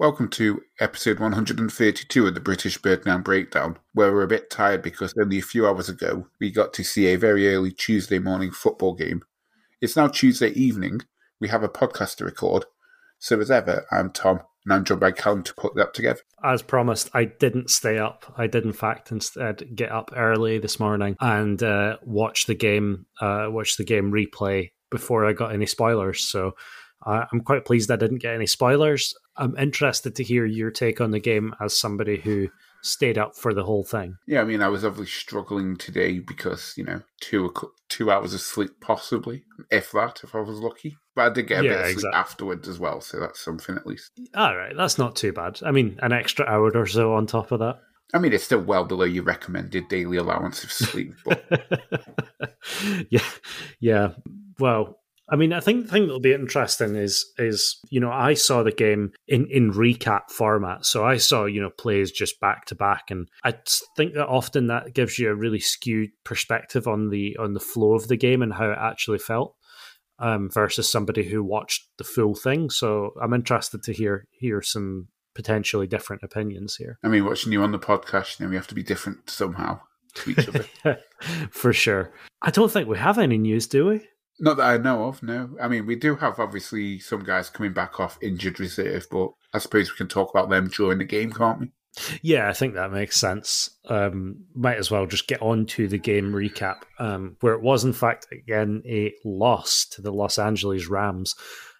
Welcome to episode 132 of the British Bird Gang Breakdown, where we're a bit tired because only a few hours ago we got to see a very early Tuesday morning football game. It's now Tuesday evening, we have a podcast to record, so as ever, I'm Tom, and I'm joined by Callum to put that together. As promised, I didn't stay up. I did, in fact, instead get up early this morning and uh, watch the game, uh, watch the game replay before I got any spoilers. So uh, I'm quite pleased I didn't get any spoilers. I'm interested to hear your take on the game as somebody who stayed up for the whole thing. Yeah, I mean, I was obviously struggling today because you know two two hours of sleep possibly, if that, if I was lucky. But I did get a yeah, bit of exactly. sleep afterwards as well, so that's something at least. All right, that's not too bad. I mean, an extra hour or so on top of that. I mean, it's still well below your recommended daily allowance of sleep. But... yeah, yeah. Well, I mean, I think the thing that'll be interesting is is you know I saw the game in in recap format, so I saw you know plays just back to back, and I think that often that gives you a really skewed perspective on the on the flow of the game and how it actually felt. Um, versus somebody who watched the full thing, so I'm interested to hear hear some potentially different opinions here. I mean, watching you on the podcast, you know, we have to be different somehow to each other. For sure. I don't think we have any news, do we? Not that I know of, no. I mean, we do have obviously some guys coming back off injured reserve, but I suppose we can talk about them during the game, can't we? Yeah, I think that makes sense. Um, might as well just get on to the game recap, um, where it was, in fact, again, a loss to the Los Angeles Rams.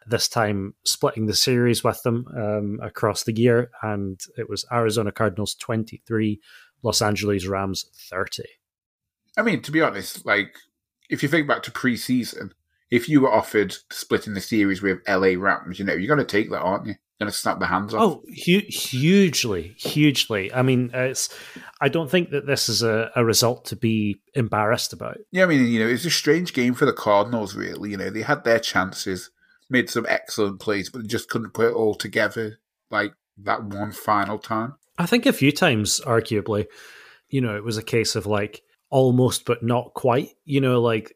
This time splitting the series with them um, across the year, and it was Arizona Cardinals 23, Los Angeles Rams 30. I mean, to be honest, like if you think back to preseason, if you were offered splitting the series with LA Rams, you know, you're going to take that, aren't you? You're going to snap the hands off. Oh, hu- hugely, hugely. I mean, it's. I don't think that this is a, a result to be embarrassed about. Yeah, I mean, you know, it's a strange game for the Cardinals. Really, you know, they had their chances, made some excellent plays, but just couldn't put it all together like that one final time. I think a few times, arguably, you know, it was a case of like almost but not quite. You know, like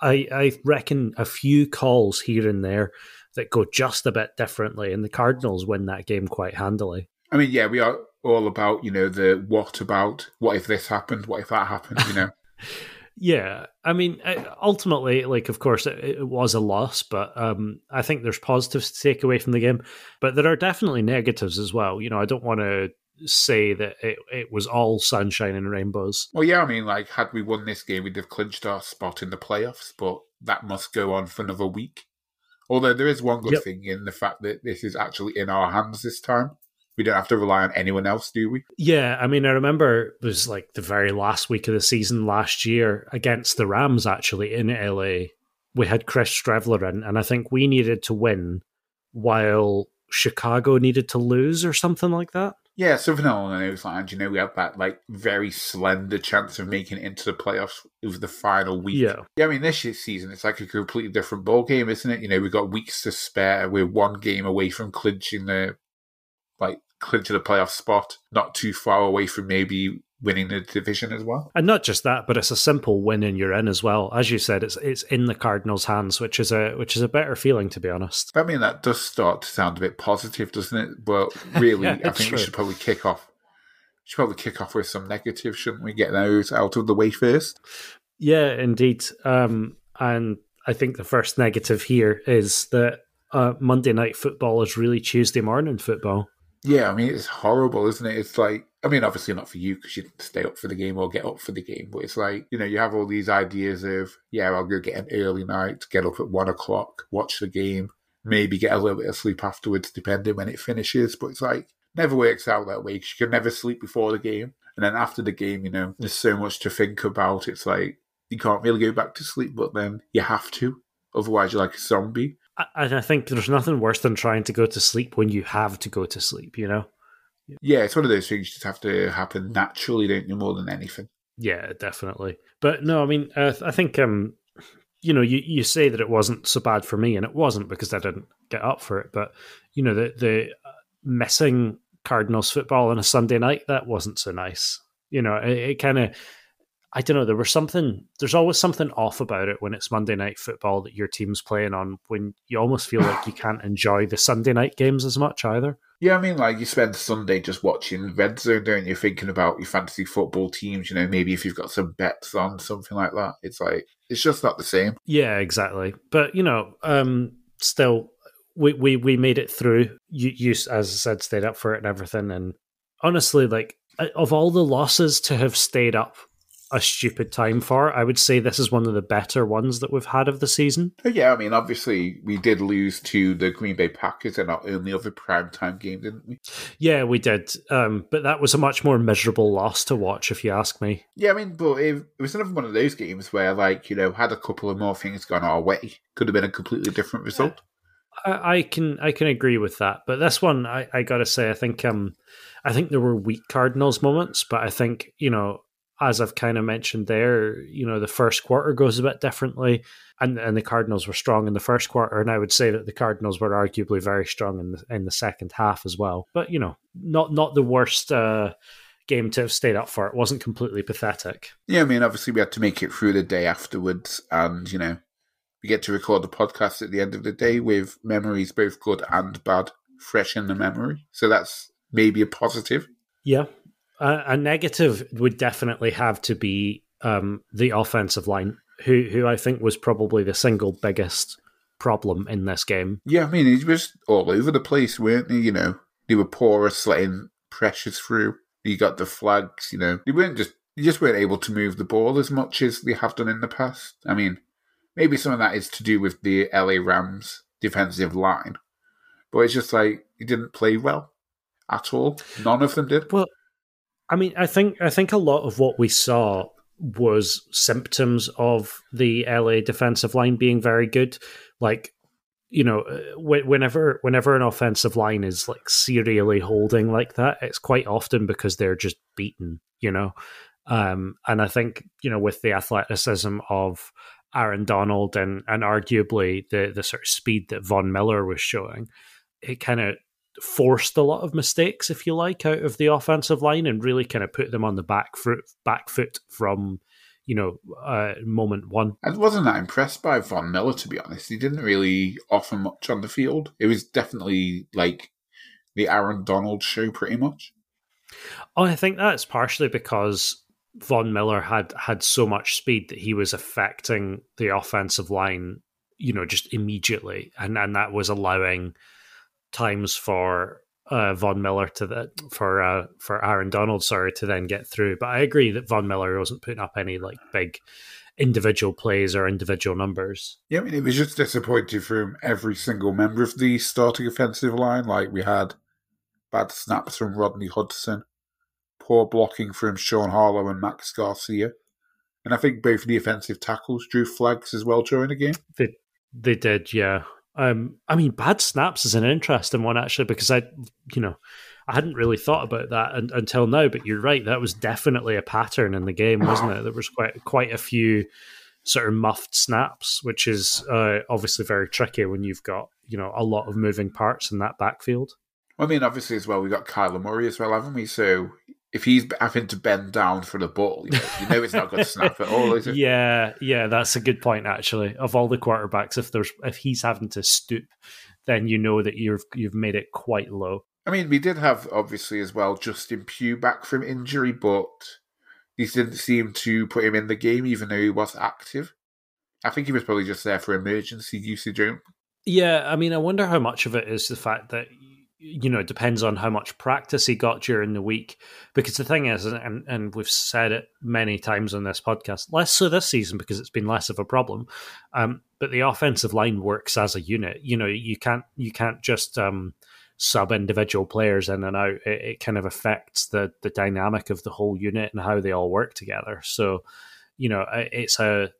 I I reckon a few calls here and there that go just a bit differently, and the Cardinals win that game quite handily. I mean, yeah, we are all about you know the what about, what if this happened, what if that happened, you know. yeah, I mean, ultimately, like, of course, it, it was a loss, but um, I think there's positives to take away from the game, but there are definitely negatives as well. You know, I don't want to say that it, it was all sunshine and rainbows. Well, yeah, I mean, like, had we won this game, we'd have clinched our spot in the playoffs, but that must go on for another week. Although there is one good yep. thing in the fact that this is actually in our hands this time. We don't have to rely on anyone else, do we? Yeah, I mean, I remember it was like the very last week of the season last year against the Rams, actually, in LA. We had Chris Streveler in, and I think we needed to win while Chicago needed to lose or something like that. Yeah, something along those lines. You know, we had that like very slender chance of making it into the playoffs. Was the final week. Yeah. Yeah, I mean, this season it's like a completely different ball game, isn't it? You know, we've got weeks to spare. We're one game away from clinching the like clinching the playoff spot. Not too far away from maybe winning the division as well. And not just that, but it's a simple win and you're in as well. As you said, it's it's in the Cardinals' hands, which is a which is a better feeling to be honest. I mean that does start to sound a bit positive, doesn't it? But really, yeah, I think true. we should probably kick off we should probably kick off with some negatives, shouldn't we? Get those out of the way first. Yeah, indeed. Um, and I think the first negative here is that uh, Monday night football is really Tuesday morning football. Yeah, I mean it's horrible, isn't it? It's like I mean, obviously not for you because you stay up for the game or get up for the game, but it's like you know you have all these ideas of yeah, I'll go get an early night, get up at one o'clock, watch the game, maybe get a little bit of sleep afterwards, depending when it finishes. But it's like never works out that way because you can never sleep before the game, and then after the game, you know, there's so much to think about. It's like you can't really go back to sleep, but then you have to, otherwise you're like a zombie. And I think there's nothing worse than trying to go to sleep when you have to go to sleep, you know? Yeah, it's one of those things just have to happen naturally, don't you, more than anything. Yeah, definitely. But no, I mean, uh, I think, um, you know, you, you say that it wasn't so bad for me, and it wasn't because I didn't get up for it. But, you know, the, the uh, missing Cardinals football on a Sunday night, that wasn't so nice. You know, it, it kind of I don't know. There was something. There's always something off about it when it's Monday night football that your team's playing on. When you almost feel like you can't enjoy the Sunday night games as much either. Yeah, I mean, like you spend Sunday just watching Red Zone, don't you? Thinking about your fantasy football teams. You know, maybe if you've got some bets on something like that, it's like it's just not the same. Yeah, exactly. But you know, um, still, we we we made it through. You, you as I said, stayed up for it and everything. And honestly, like of all the losses to have stayed up a stupid time for. I would say this is one of the better ones that we've had of the season. Yeah, I mean, obviously we did lose to the Green Bay Packers in our only other prime time game, didn't we? Yeah, we did. Um, but that was a much more miserable loss to watch, if you ask me. Yeah, I mean, but it, it was another one of those games where, like, you know, had a couple of more things gone our way, could have been a completely different result. I, I can I can agree with that, but this one I, I gotta say I think um I think there were weak Cardinals moments, but I think you know as I've kind of mentioned there, you know, the first quarter goes a bit differently, and and the Cardinals were strong in the first quarter, and I would say that the Cardinals were arguably very strong in the in the second half as well. But you know, not not the worst uh, game to have stayed up for. It wasn't completely pathetic. Yeah, I mean, obviously we had to make it through the day afterwards, and you know, we get to record the podcast at the end of the day with memories both good and bad fresh in the memory. So that's maybe a positive. Yeah, a, negative would definitely have to be um, the offensive line, who who I think was probably the single biggest problem in this game. Yeah, I mean, he was all over the place, weren't he? You know, they were porous, letting pressures through. You got the flags, you know. They weren't just they just weren't able to move the ball as much as they have done in the past. I mean, maybe some of that is to do with the LA Rams defensive line, but it's just like he didn't play well at all. None of them did. Well, I mean, I think I think a lot of what we saw was symptoms of the LA defensive line being very good. Like, you know, uh, whenever whenever an offensive line is like serially holding like that, it's quite often because they're just beaten. You know, um, and I think you know with the athleticism of Aaron Donald and and arguably the the sort of speed that Von Miller was showing, it kind of forced a lot of mistakes, if you like, out of the offensive line and really kind of put them on the back foot, back foot from, you know, uh, moment one. I wasn't that impressed by Von Miller, to be honest. He didn't really offer much on the field. It was definitely like the Aaron Donald show, pretty much. Oh, I think that's partially because Von Miller had had so much speed that he was affecting the offensive line, you know, just immediately, and and that was allowing times for uh, Von Miller to the for uh, for Aaron Donald, sorry, to then get through. But I agree that Von Miller wasn't putting up any like big individual plays or individual numbers. Yeah, I mean it was just disappointing from every single member of the starting offensive line. Like we had bad snaps from Rodney Hudson, poor blocking from Sean Harlow and Max Garcia. And I think both the offensive tackles drew flags as well during the game. They they did, yeah. Um, I mean, bad snaps is an interesting one actually because I, you know, I hadn't really thought about that un- until now. But you're right; that was definitely a pattern in the game, wasn't it? There was quite quite a few sort of muffed snaps, which is uh, obviously very tricky when you've got you know a lot of moving parts in that backfield. I mean, obviously as well, we got Kyler Murray as well, haven't we? So if he's having to bend down for the ball, you know, you know it's not going to snap at all, is it? Yeah, yeah, that's a good point actually. Of all the quarterbacks, if there's if he's having to stoop, then you know that you've you've made it quite low. I mean, we did have obviously as well Justin Pugh back from injury, but these didn't seem to put him in the game, even though he was active. I think he was probably just there for emergency usage. Yeah, I mean, I wonder how much of it is the fact that you know, depends on how much practice he got during the week. Because the thing is, and, and we've said it many times on this podcast, less so this season because it's been less of a problem. Um, but the offensive line works as a unit. You know, you can't you can't just um, sub individual players in and out. It, it kind of affects the the dynamic of the whole unit and how they all work together. So, you know, it's a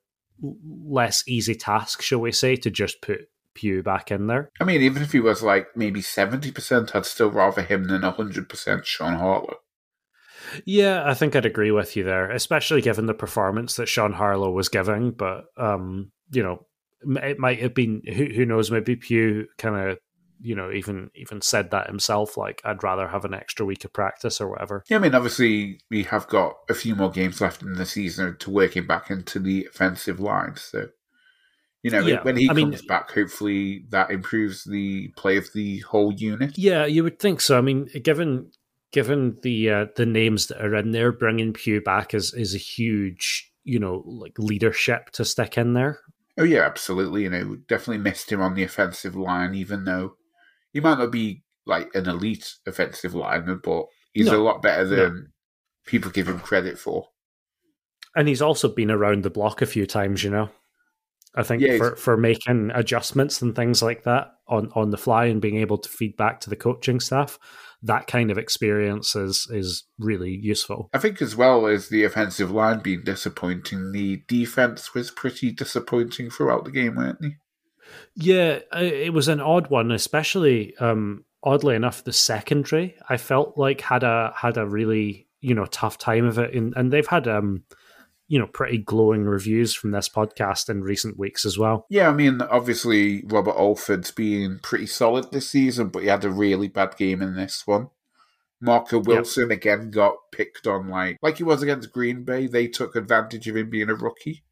less easy task, shall we say, to just put Pugh back in there. I mean, even if he was like maybe 70%, I'd still rather him than 100% Sean Harlow. Yeah, I think I'd agree with you there, especially given the performance that Sean Harlow was giving. But, um, you know, it might have been, who, who knows, maybe Pugh kind of you know, even even said that himself. Like, I'd rather have an extra week of practice or whatever. Yeah, I mean, obviously, we have got a few more games left in the season to work him back into the offensive line. So, you know, Yeah, when he I mean- comes back, hopefully that improves the play of the whole unit. Yeah, you would think so. I mean, given given the uh, the names that are in there, bringing Pugh back is is a huge, you know, like leadership to stick in there. Oh yeah, absolutely. You know, definitely missed him on the offensive line, even though he might not be like an elite offensive lineman, but he's No, a lot better no. than people give him credit for. And he's also been around the block a few times, you know. I think Yeah, for, for making adjustments and things like that on, on the fly and being able to feed back to the coaching staff, that kind of experience is is really useful. I think as well as the offensive line being disappointing, the defense was pretty disappointing throughout the game, weren't they? Yeah, it was an odd one, especially um, oddly enough, the secondary I felt like had a had a really you know tough time of it, in, and they've had um, you know pretty glowing reviews from this podcast in recent weeks as well. Yeah, I mean, obviously Robert Alford's been pretty solid this season, but he had a really bad game in this one. Marco Wilson again got picked on like like he was against Green Bay. They took advantage of him being a rookie.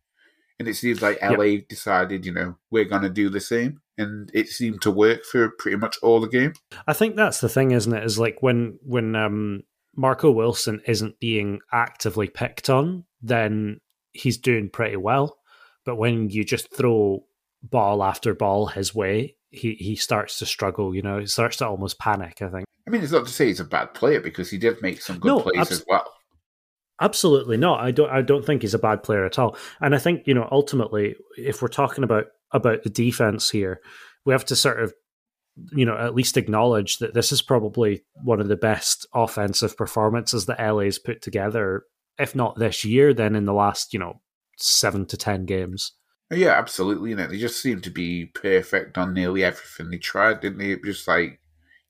And it seems like Yep. LA decided, you know, we're gonna do the same. And it seemed to work for pretty much all the game. I think that's the thing, isn't it? Is like when when um, Marco Wilson isn't being actively picked on, then he's doing pretty well. But when you just throw ball after ball his way, he he starts to struggle. You know, he starts to almost panic. I think. I mean, it's not to say he's a bad player because he did make some good No, plays abs- as well. Absolutely not. I don't. I don't think he's a bad player at all. And I think you know, ultimately, if we're talking about about the defense here, we have to sort of, you know, at least acknowledge that this is probably one of the best offensive performances that LA's put together. If not this year, then in the last, you know, seven to ten games. Oh, yeah, absolutely. You know, they just seemed to be perfect on nearly everything they tried, didn't they? It just like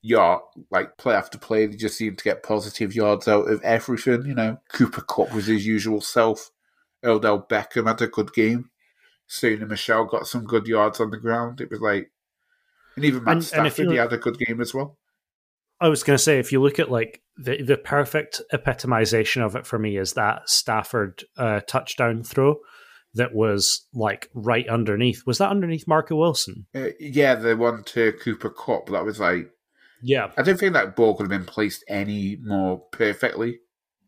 yard, like play after play, they just seemed to get positive yards out of everything. You know, Cooper Kupp was his usual self. Odell Beckham had a good game. Sony Michel got some good yards on the ground. It was like, and even Matt And- and if Stafford, you- he had a good game as well. I was going to say, if you look at like the the perfect epitomization of it for me is that Stafford uh, touchdown throw that was like right underneath. Was that underneath Marco Wilson? Uh, yeah, the one to Cooper Kupp, that was like, Yeah, I don't think that ball could have been placed any more perfectly.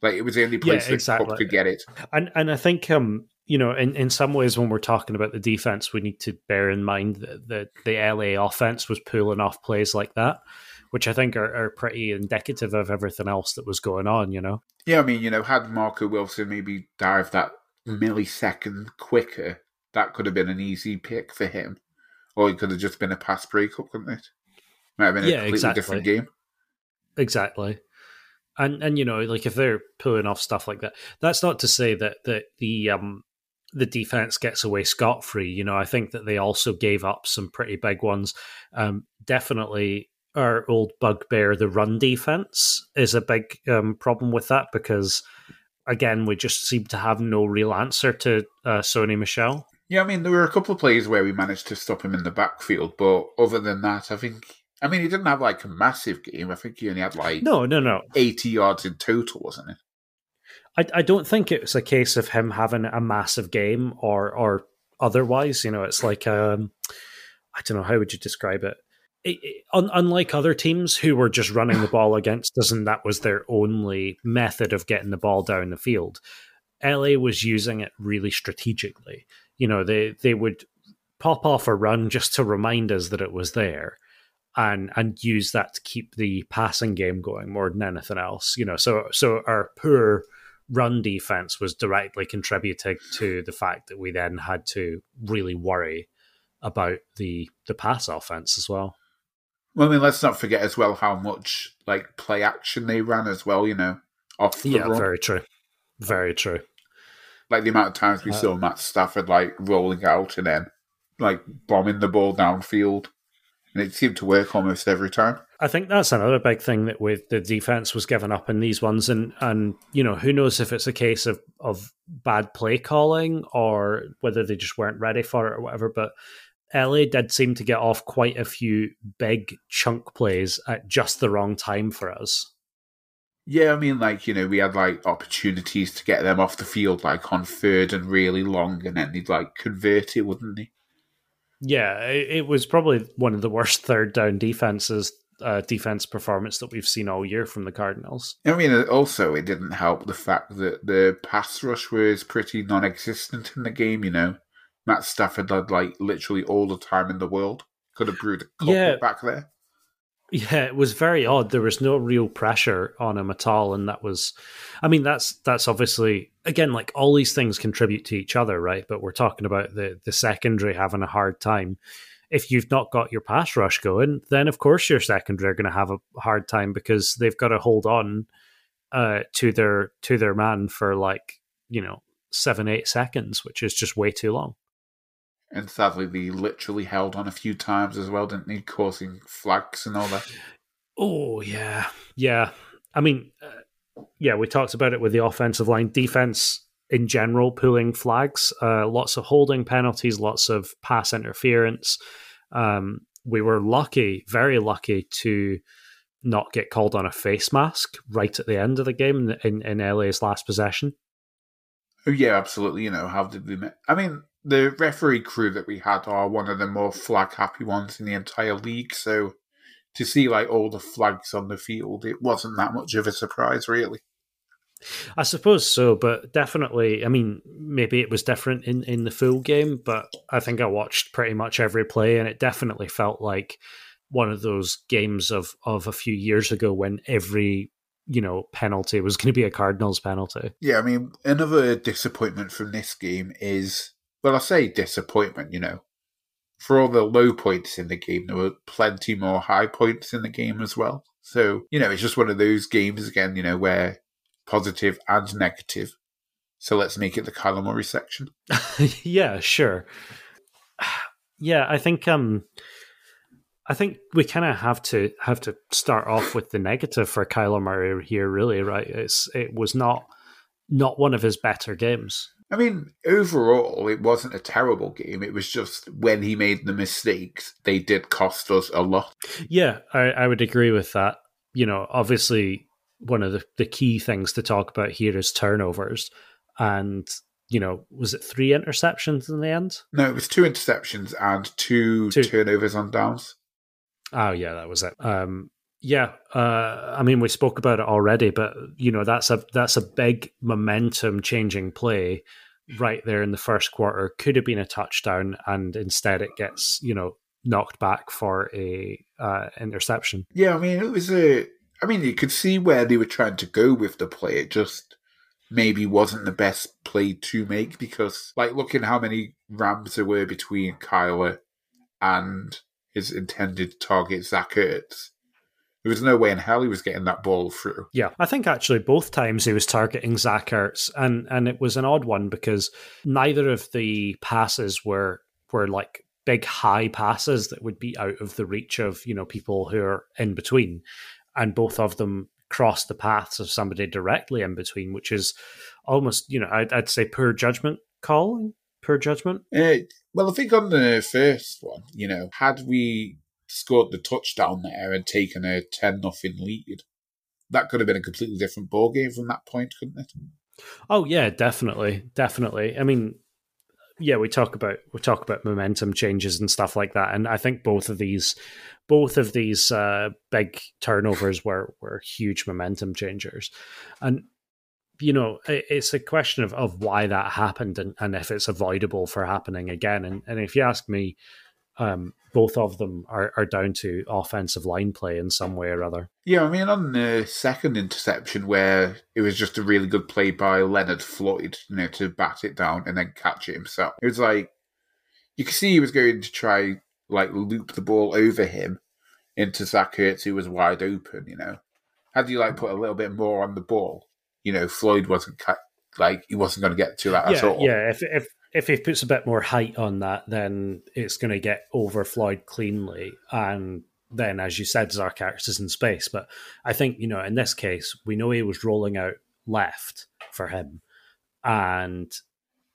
Like, it was the only place that exactly. Kupp could get it. and and I think um you know in in some ways when we're talking about the defense, we need to bear in mind that the the LA offense was pulling off plays like that, which I think are, are pretty indicative of everything else that was going on. You know. Yeah, I mean, you know, had Marco Wilson maybe dived that millisecond quicker, that could have been an easy pick for him. Or it could have just been a pass breakup, couldn't it? Might have been a Yeah, completely exactly. different game. Exactly. And and you know, like if they're pulling off stuff like that, that's not to say that that the um the defense gets away scot free. You know, I think that they also gave up some pretty big ones. Um, definitely, our old bugbear, the run defense, is a big um, problem with that because again, we just seem to have no real answer to uh, Sony Michel. Yeah, I mean, there were a couple of plays where we managed to stop him in the backfield, but other than that, I think. I mean, he didn't have like a massive game. I think he only had like No, no, no. 80 yards in total, wasn't it? I, I don't think it was a case of him having a massive game or or otherwise. You know, it's like um, I don't know how would you describe it. It- it- un, unlike other teams who were just running the ball against us, and that was their only method of getting the ball down the field. LA was using it really strategically. You know, they they would pop off a run just to remind us that it was there, and and use that to keep the passing game going more than anything else. You know, so so our poor run defense was directly contributing to the fact that we then had to really worry about the the pass offense as well. Well, I mean, let's not forget as well how much like play action they ran as well, you know, off the Yeah, run. very true. Very true. Like the amount of times we Uh, saw Matt Stafford like rolling out and then like bombing the ball downfield. And it seemed to work almost every time. I think that's another big thing that with the defense was given up in these ones, and and you know who knows if it's a case of of bad play calling or whether they just weren't ready for it or whatever. But LA did seem to get off quite a few big chunk plays at just the wrong time for us. Yeah, I mean, like, you know, we had like opportunities to get them off the field, like on third and really long, and then they'd like convert it, wouldn't they? Yeah, it was probably one of the worst third down defenses uh, defense performance that we've seen all year from the Cardinals. I mean, also it didn't help the fact that the pass rush was pretty non-existent in the game. You know, Matt Stafford had like literally all the time in the world. Could have brewed a couple yeah. back there. Yeah, it was very odd. There was no real pressure on him at all, and that was, I mean, that's that's obviously again like all these things contribute to each other, right? But we're talking about the the secondary having a hard time if you've not got your pass rush going, then of course your secondary are going to have a hard time because they've got to hold on uh, to their to their man for like you know seven eight seconds, which is just way too long. And sadly, they literally held on a few times as well, didn't they? Causing flags and all that. Oh yeah, yeah. I mean, uh, yeah, we talked about it with the offensive line, defense in general, pulling flags, uh, lots of holding penalties, lots of pass interference. Um, we were lucky, very lucky, to not get called on a face mask right at the end of the game in, in LA's last possession. Oh yeah, absolutely. You know, how did we? I mean, the referee crew that we had are one of the more flag happy ones in the entire league. So to see like all the flags on the field, it wasn't that much of a surprise, really. I suppose so, but definitely, I mean, maybe it was different in, in the full game, but I think I watched pretty much every play, and it definitely felt like one of those games of, of a few years ago when every you know penalty was going to be a Cardinals penalty. Yeah, I mean, another disappointment from this game is well, I say disappointment, you know. For all the low points in the game, there were plenty more high points in the game as well. So, you know, it's just one of those games again, you know, where positive and negative. So let's make it the Kyler Murray section. yeah, sure. Yeah, I think um I think we kind of have to have to start off with the negative for Kyler Murray here really, right? It's it was not not one of his better games. I mean, overall, it wasn't a terrible game. It was just when he made the mistakes, they did cost us a lot. Yeah, I, I would agree with that. You know, obviously, one of the, the key things to talk about here is turnovers. And, you know, was it three interceptions in the end? No, it was two interceptions and two, two. turnovers on downs. Oh, yeah, that was it. Um, yeah, uh, I mean, we spoke about it already, but you know that's a that's a big momentum changing play right there in the first quarter. Could have been a touchdown, and instead it gets you know knocked back for a uh, interception. Yeah, I mean, it was a I mean, you could see where they were trying to go with the play. It just maybe wasn't the best play to make because, like, looking how many rams there were between Kyler and his intended target, Zach Ertz. There was no way in hell he was getting that ball through. Yeah, I think actually both times he was targeting Zach Ertz, and and it was an odd one because neither of the passes were were like big high passes that would be out of the reach of you know people who are in between and both of them cross the paths of somebody directly in between, which is almost, you know, I'd, I'd say poor judgment call, poor judgment. Uh, well, I think on the first one, you know, had we scored the touchdown there and taken a 10 nothing lead, that could have been a completely different ball game from that point, couldn't it? Oh yeah, definitely, definitely. I mean, yeah, we talk about we talk about momentum changes and stuff like that, and I think both of these both of these uh, big turnovers were were huge momentum changers, and you know it's a question of, of why that happened and, and if it's avoidable for happening again. And and if you ask me, um, both of them are, are down to offensive line play in some way or other. Yeah, I mean, on the second interception, where it was just a really good play by Leonard Floyd, you know, to bat it down and then catch it himself. It was like you could see he was going to try like loop the ball over him into Zach Ertz, who was wide open. You know, had you like put a little bit more on the ball, you know, Floyd wasn't like he wasn't going to get to that yeah, at all. Yeah, if if if he puts a bit more height on that, then it's going to get over Floyd cleanly. And then, as you said, Ertz is in space. But I think you know, in this case, we know he was rolling out left for him, and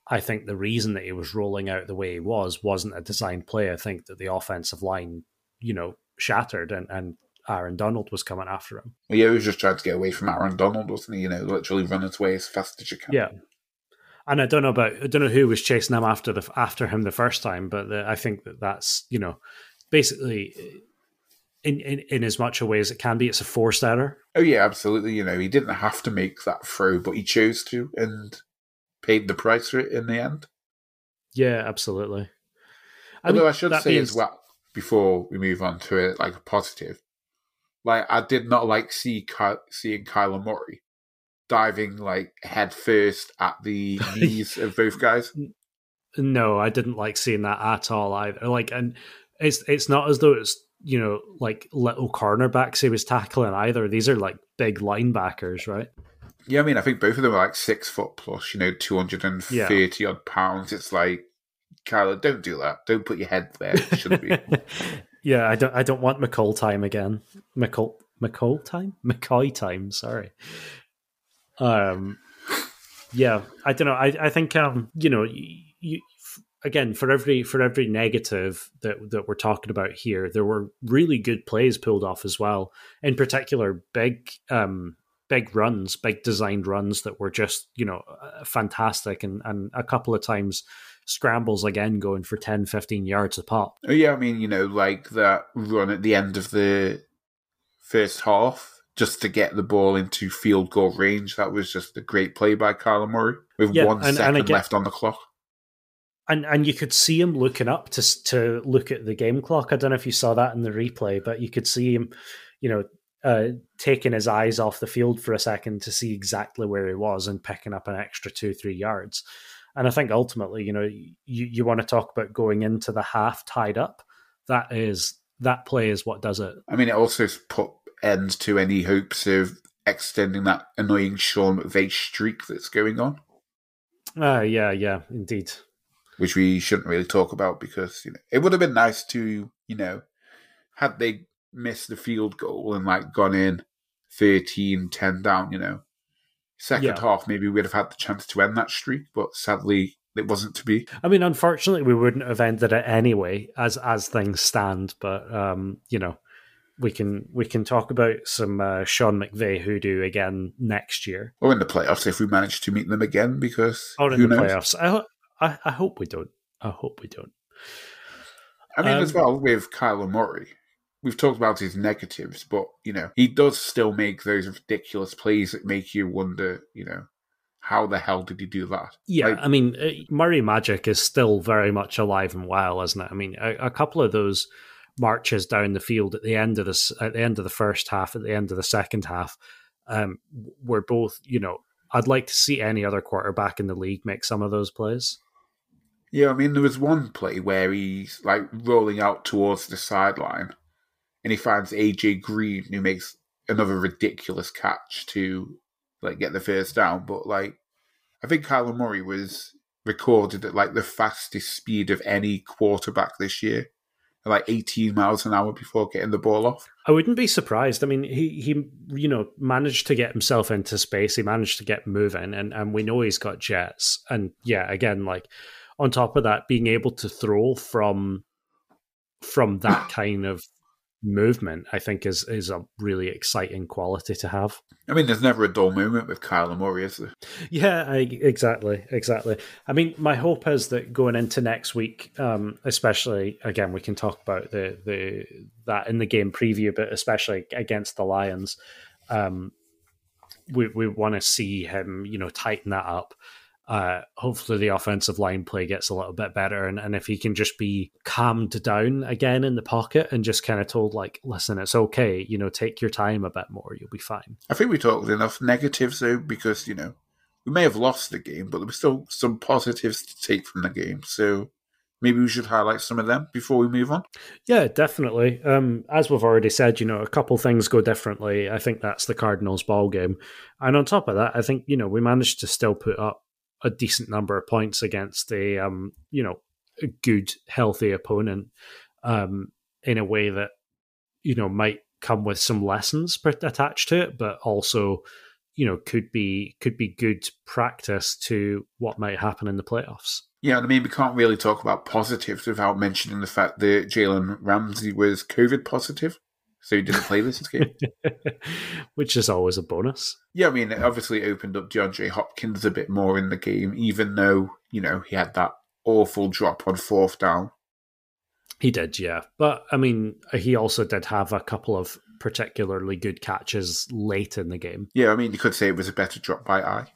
I think the reason that he was rolling out the way he was wasn't a designed play. I think that the offensive line, you know, shattered and, and Aaron Donald was coming after him. Yeah, he was just trying to get away from Aaron Donald, wasn't he? You know, literally run his way as fast as you can. Yeah. And I don't know about I don't know who was chasing him after the after him the first time, but the, I think that that's you know basically in, in in as much a way as it can be, it's a forced error. Oh yeah, absolutely. You know, he didn't have to make that throw, but he chose to, and paid the price for it in the end. Yeah, absolutely. I Although mean, I should say means... as well, before we move on to it, like a positive, like I did not like see Ky- seeing Kyler Murray diving like head first at the knees of both guys. No, I didn't like seeing that at all either. Like, and it's it's not as though it's you know like little cornerbacks he was tackling either. These are like big linebackers, right? Yeah, I mean, I think both of them are like six foot plus, you know, 230 yeah. odd pounds. It's like, Kyler, don't do that. Don't put your head there. It shouldn't be. yeah, I don't I don't want McCall time again. McCall McCall time? McCoy time, sorry. Um yeah, I don't know. I, I think um, you know, you, again for every for every negative that that we're talking about here, there were really good plays pulled off as well. In particular, big um big runs, big designed runs that were just, you know, fantastic. And, and a couple of times scrambles again going for 10, 15 yards a pop. Oh, yeah. I mean, you know, like that run at the end of the first half just to get the ball into field goal range. That was just a great play by Kyler Murray with yeah, one and, second and left on the clock. And and you could see him looking up to to look at the game clock. I don't know if you saw that in the replay, but you could see him, you know, uh, taking his eyes off the field for a second to see exactly where he was and picking up an extra two, three yards. And I think ultimately, you know, you, you want to talk about going into the half tied up. That is that play is what does it. I mean, it also put end to any hopes of extending that annoying Sean McVay streak that's going on. Uh, yeah, yeah, indeed. Which we shouldn't really talk about because you know it would have been nice to you know had they missed the field goal and like gone in 13 10 down, you know. Second yeah. half, maybe we'd have had the chance to end that streak, but sadly, it wasn't to be. I mean, unfortunately, we wouldn't have ended it anyway, as as things stand. But um, you know, we can we can talk about some uh, Sean McVay hoodoo again next year, or in the playoffs if we manage to meet them again. Because or in the knows? playoffs, I, I I hope we don't. I hope we don't. I mean, um, as well with Kyler Murray, we've talked about his negatives, but you know he does still make those ridiculous plays that make you wonder, you know, how the hell did he do that? Yeah, like, I mean, uh, Murray Magic is still very much alive and well, isn't it? I mean, a, a, couple of those marches down the field at the end of this, at the end of the first half, at the end of the second half, um, were both, you know, I'd like to see any other quarterback in the league make some of those plays. Yeah, I mean, there was one play where he's like rolling out towards the sideline and he finds AJ Green who makes another ridiculous catch to like get the first down. But like I think Kyler Murray was recorded at like the fastest speed of any quarterback this year. Like 18 miles an hour before getting the ball off. I wouldn't be surprised. I mean, he, he you know, managed to get himself into space. He managed to get moving, and, and we know he's got jets. And yeah, again, like on top of that, being able to throw from from that kind of movement, I think is is a really exciting quality to have. I mean, there's never a dull moment with Kyler Murray, is there? Yeah, I, exactly, exactly. I mean, my hope is that going into next week, um, especially again, we can talk about the the that in the game preview, but especially against the Lions, um, we we want to see him, you know, tighten that up uh, hopefully the offensive line play gets a little bit better and, and if he can just be calmed down again in the pocket and just kind of told like listen it's okay you know take your time a bit more you'll be fine. I think we talked enough negatives though because you know we may have lost the game but there were still some positives to take from the game so maybe we should highlight some of them before we move on. Yeah definitely. Um, as we've already said you know a couple things go differently. I think that's the cardinals ball game and on top of that i think you know we managed to still put up a decent number of points against a um, you know a good healthy opponent um, in a way that you know might come with some lessons attached to it, but also you know could be could be good practice to what might happen in the playoffs. Yeah, I mean, we can't really talk about positives without mentioning the fact that Jalen Ramsey was COVID positive, so he didn't play this game. Which is always a bonus. Yeah, I mean, it obviously opened up DeAndre Hopkins a bit more in the game, even though, you know, he had that awful drop on fourth down. He did, yeah. But, I mean, he also did have a couple of particularly good catches late in the game. Yeah, I mean, you could say it was a better drop by eye.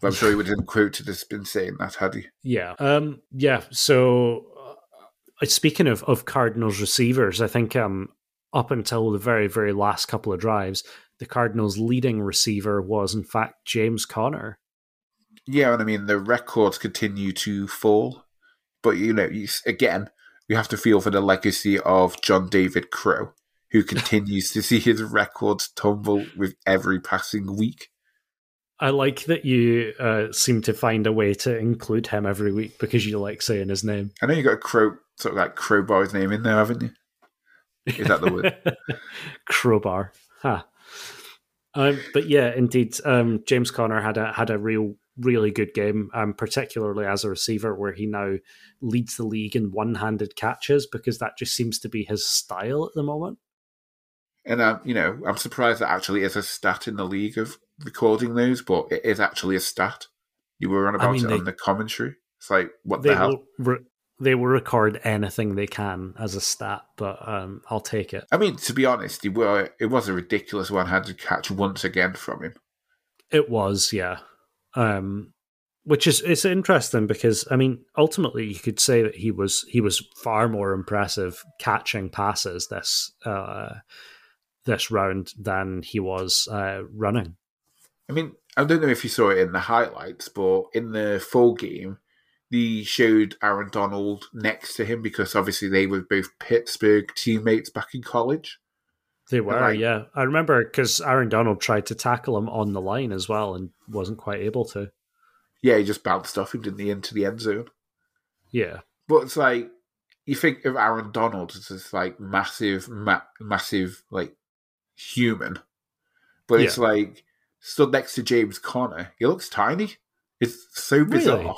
But I'm sure he would have quoted us been saying that, had he? Yeah. Um, yeah. So, uh, speaking of, of Cardinals receivers, I think um, up until the very, very last couple of drives, the Cardinals' leading receiver was, in fact, James Conner. Yeah, and I mean, the records continue to fall. But, you know, again, we have to feel for the legacy of John David Crow, who continues to see his records tumble with every passing week. I like that you uh, seem to find a way to include him every week because you like saying his name. I know you got a crow, sort of like crowbar's name in there, haven't you? Is that the word? Crowbar. Huh. Um, but yeah, indeed, um, James Conner had a had a real really good game, um, particularly as a receiver, where he now leads the league in one handed catches because that just seems to be his style at the moment. And um, you know, I'm surprised that actually is a stat in the league of recording those, but it is actually a stat. You were on about I mean, it they, on the commentary. It's like what the hell? Re- they will record anything they can as a stat, but um, I'll take it. I mean, to be honest, it, were, it was a ridiculous one-handed catch once again from him. It was, yeah. Um, which is it's interesting because I mean, ultimately, you could say that he was he was far more impressive catching passes this uh, this round than he was uh, running. I mean, I don't know if you saw it in the highlights, but in the full game, they showed Aaron Donald next to him because obviously they were both Pittsburgh teammates back in college. They were, yeah. I remember because Aaron Donald tried to tackle him on the line as well and wasn't quite able to. Yeah, he just bounced off him, didn't he, into the end zone? Yeah. But it's like, you think of Aaron Donald as this like massive, ma- massive, like human. But it's like stood next to James Conner. He looks tiny. It's so bizarre. Really?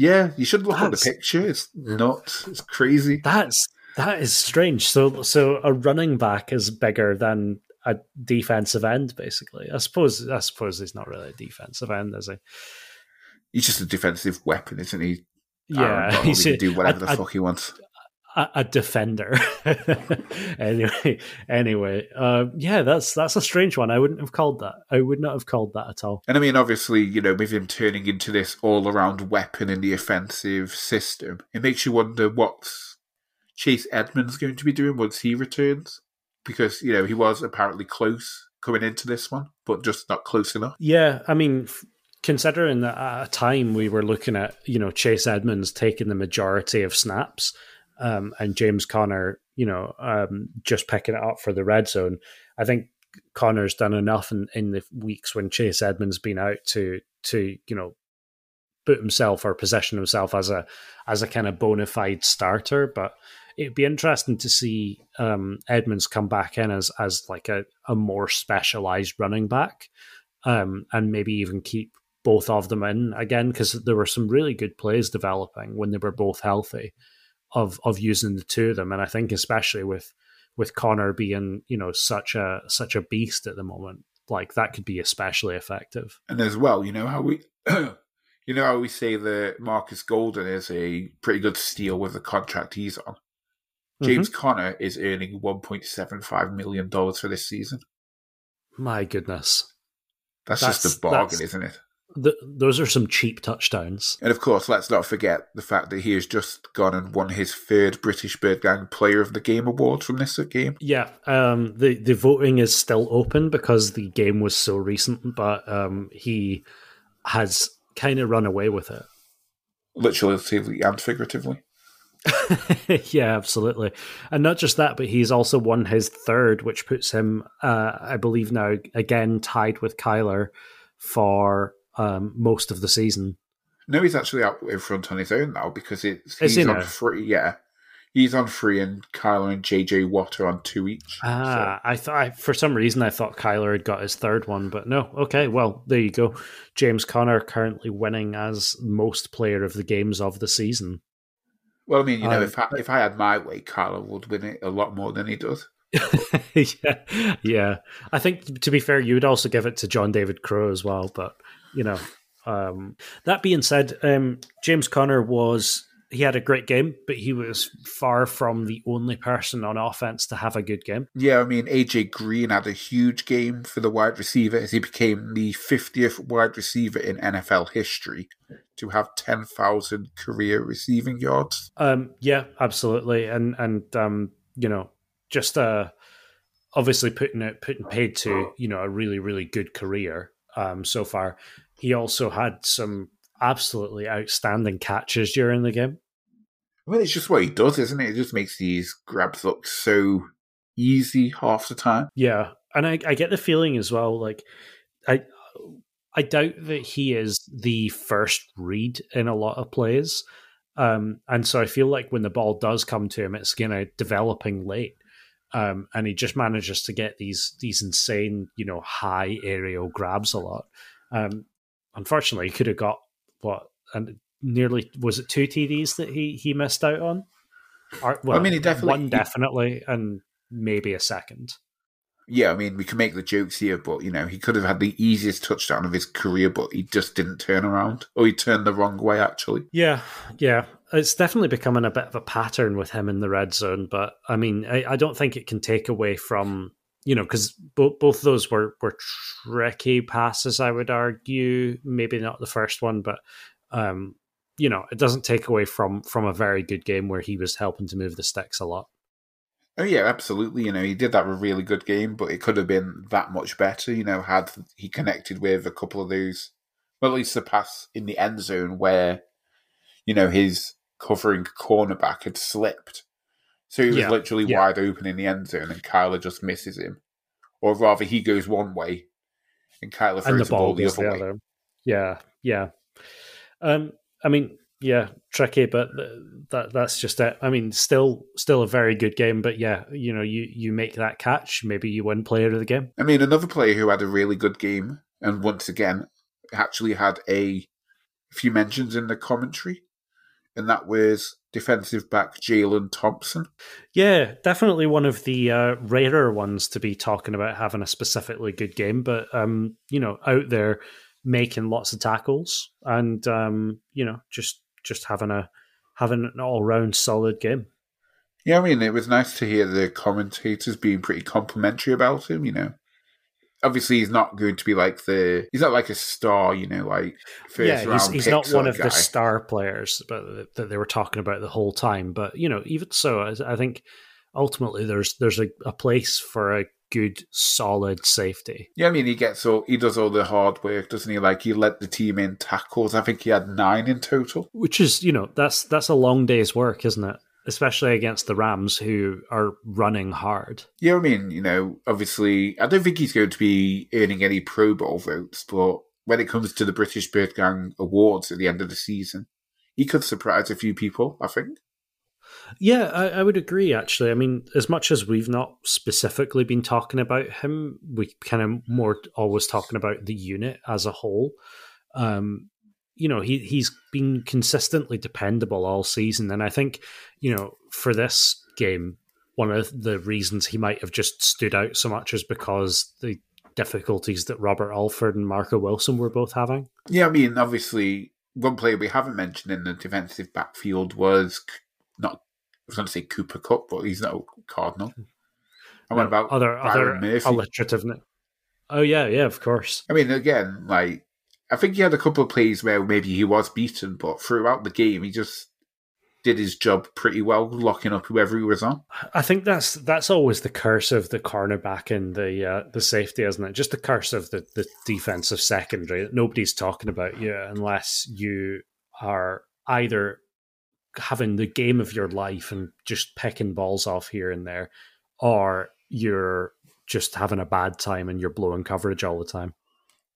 Yeah, you should look That's... at the picture. It's nuts. It's crazy. That's that is strange. So so a running back is bigger than a defensive end, basically. I suppose I suppose he's not really a defensive end, is he? He's just a defensive weapon, isn't he? Yeah, he can do whatever I, the fuck he wants a, a defender. anyway, anyway, uh, yeah, that's that's a strange one. I wouldn't have called that. I would not have called that at all. And I mean, obviously, you know, with him turning into this all-around weapon in the offensive system, it makes you wonder what's Chase Edmonds going to be doing once he returns, because you know he was apparently close coming into this one, but just not close enough. Yeah, I mean. Considering that at a time we were looking at, you know, Chase Edmonds taking the majority of snaps, um, and James Conner, you know, um, just picking it up for the red zone. I think Conner's done enough in, in the weeks when Chase Edmonds been out to to you know put himself or position himself as a as a kind of bona fide starter. But it'd be interesting to see um, Edmonds come back in as as like a, a more specialized running back, um, and maybe even keep both of them in again because there were some really good plays developing when they were both healthy of of using the two of them. And I think especially with with Conner being you know such a such a beast at the moment, like that could be especially effective. And as well, you know how we. you know how we say that Marcus Golden is a pretty good steal with the contract he's on. James mm-hmm. Conner is earning one point seven five million dollars for this season. My goodness, that's, that's just a bargain, isn't it? The, those are some cheap touchdowns. And of course, let's not forget the fact that he has just gone and won his third British Bird Gang Player of the Game award from this game. Yeah, um, the the voting is still open because the game was so recent, but um, he has kind of run away with it, literally and figuratively. yeah, absolutely, and not just that, but he's also won his third, which puts him, uh, I believe, now again tied with Kyler for um, most of the season. No, he's actually out in front on his own now because it's he's he on free. Yeah, He's on three, and Kyler and JJ Watt are on two each. Ah, so. I thought for some reason I thought Kyler had got his third one, but no. Okay, well there you go. James Conner currently winning as most player of the games of the season. Well, I mean, you know, um, if I, if I had my way, Kyler would win it a lot more than he does. yeah, yeah. I think to be fair, you would also give it to John David Crow as well. But you know, um, that being said, um, James Conner was he had a great game, but he was far from the only person on offense to have a good game. Yeah, I mean, AJ Green had a huge game for the wide receiver as he became the 50th wide receiver in NFL history to have 10,000 career receiving yards. Um, yeah, absolutely. And, and, um, you know, just, uh, obviously putting it, putting paid to, you know, a really, really good career, um, so far. He also had some absolutely outstanding catches during the game. I mean, it's just what he does, isn't it? It just makes these grabs look so easy half the time. Yeah, and I, I get the feeling as well, like I, I doubt that he is the first read in a lot of plays, um, and so I feel like when the ball does come to him, it's kind of developing late. Um, and he just manages to get these these insane, you know, high aerial grabs a lot. Um, unfortunately, he could have got what and nearly was it two TDs that he he missed out on? Or, well, I mean, he definitely one definitely, and maybe a second. Yeah, I mean, we can make the jokes here, but you know, he could have had the easiest touchdown of his career, but he just didn't turn around, or he turned the wrong way. Actually, yeah, yeah, it's definitely becoming a bit of a pattern with him in the red zone. But I mean, I, I don't think it can take away from you know, because both both those were were tricky passes. I would argue, maybe not the first one, but um, you know, it doesn't take away from from a very good game where he was helping to move the sticks a lot. Oh yeah, absolutely. You know, he did that a really good game, but it could have been that much better. You know, had he connected with a couple of those, well, at least the pass in the end zone where, you know, his covering cornerback had slipped so he was yeah, literally yeah. wide open in the end zone, and Kyler just misses him, or rather, he goes one way, and Kyler throws and the, the ball, the other, the other way. Yeah, yeah. Um, I mean, yeah, tricky, but that that's just it. I mean, still, still a very good game, but yeah, you know, you you make that catch, maybe you win player of the game. I mean, another player who had a really good game, and once again, actually had a few mentions in the commentary, and that was defensive back Jalen Thompson. Yeah, definitely one of the uh, rarer ones to be talking about having a specifically good game, but um, you know, out there making lots of tackles and um, you know, just just having a having an all round solid game. Yeah, I mean, it was nice to hear the commentators being pretty complimentary about him. You know, obviously he's not going to be like the he's not like a star, you know, like first yeah, he's, he's not one of guy. the star players but that they were talking about the whole time. But you know, even so, I think ultimately there's there's a, a place for a good solid safety. Yeah, I mean he gets all he does all the hard work, doesn't he? Like he led the team in tackles. I think he had nine in total. Which is, you know, that's that's a long day's work, isn't it? Especially against the Rams, who are running hard. Yeah, I mean, you know, obviously, I don't think he's going to be earning any Pro Bowl votes, but when it comes to the British Bird Gang Awards at the end of the season, he could surprise a few people, I think. Yeah, I, I, would agree, actually. I mean, as much as we've not specifically been talking about him, we kind of more always talking about the unit as a whole. Um, you know, he he's been consistently dependable all season, and I think you know for this game, one of the reasons he might have just stood out so much is because the difficulties that Robert Alford and Marco Wilson were both having. Yeah, I mean, obviously, one player we haven't mentioned in the defensive backfield was not. I was going to say Cooper Kupp, but he's not a Cardinal. And what about other Byron other Murphy? alliterative? Oh yeah, yeah, of course. I mean, again, like I think he had a couple of plays where maybe he was beaten, but throughout the game, he just did his job pretty well, locking up whoever he was on. I think that's that's always the curse of the cornerback and the uh, the safety, isn't it? Just the curse of the, the defensive secondary that nobody's talking about you unless you are either having the game of your life and just picking balls off here and there, or you're just having a bad time and you're blowing coverage all the time.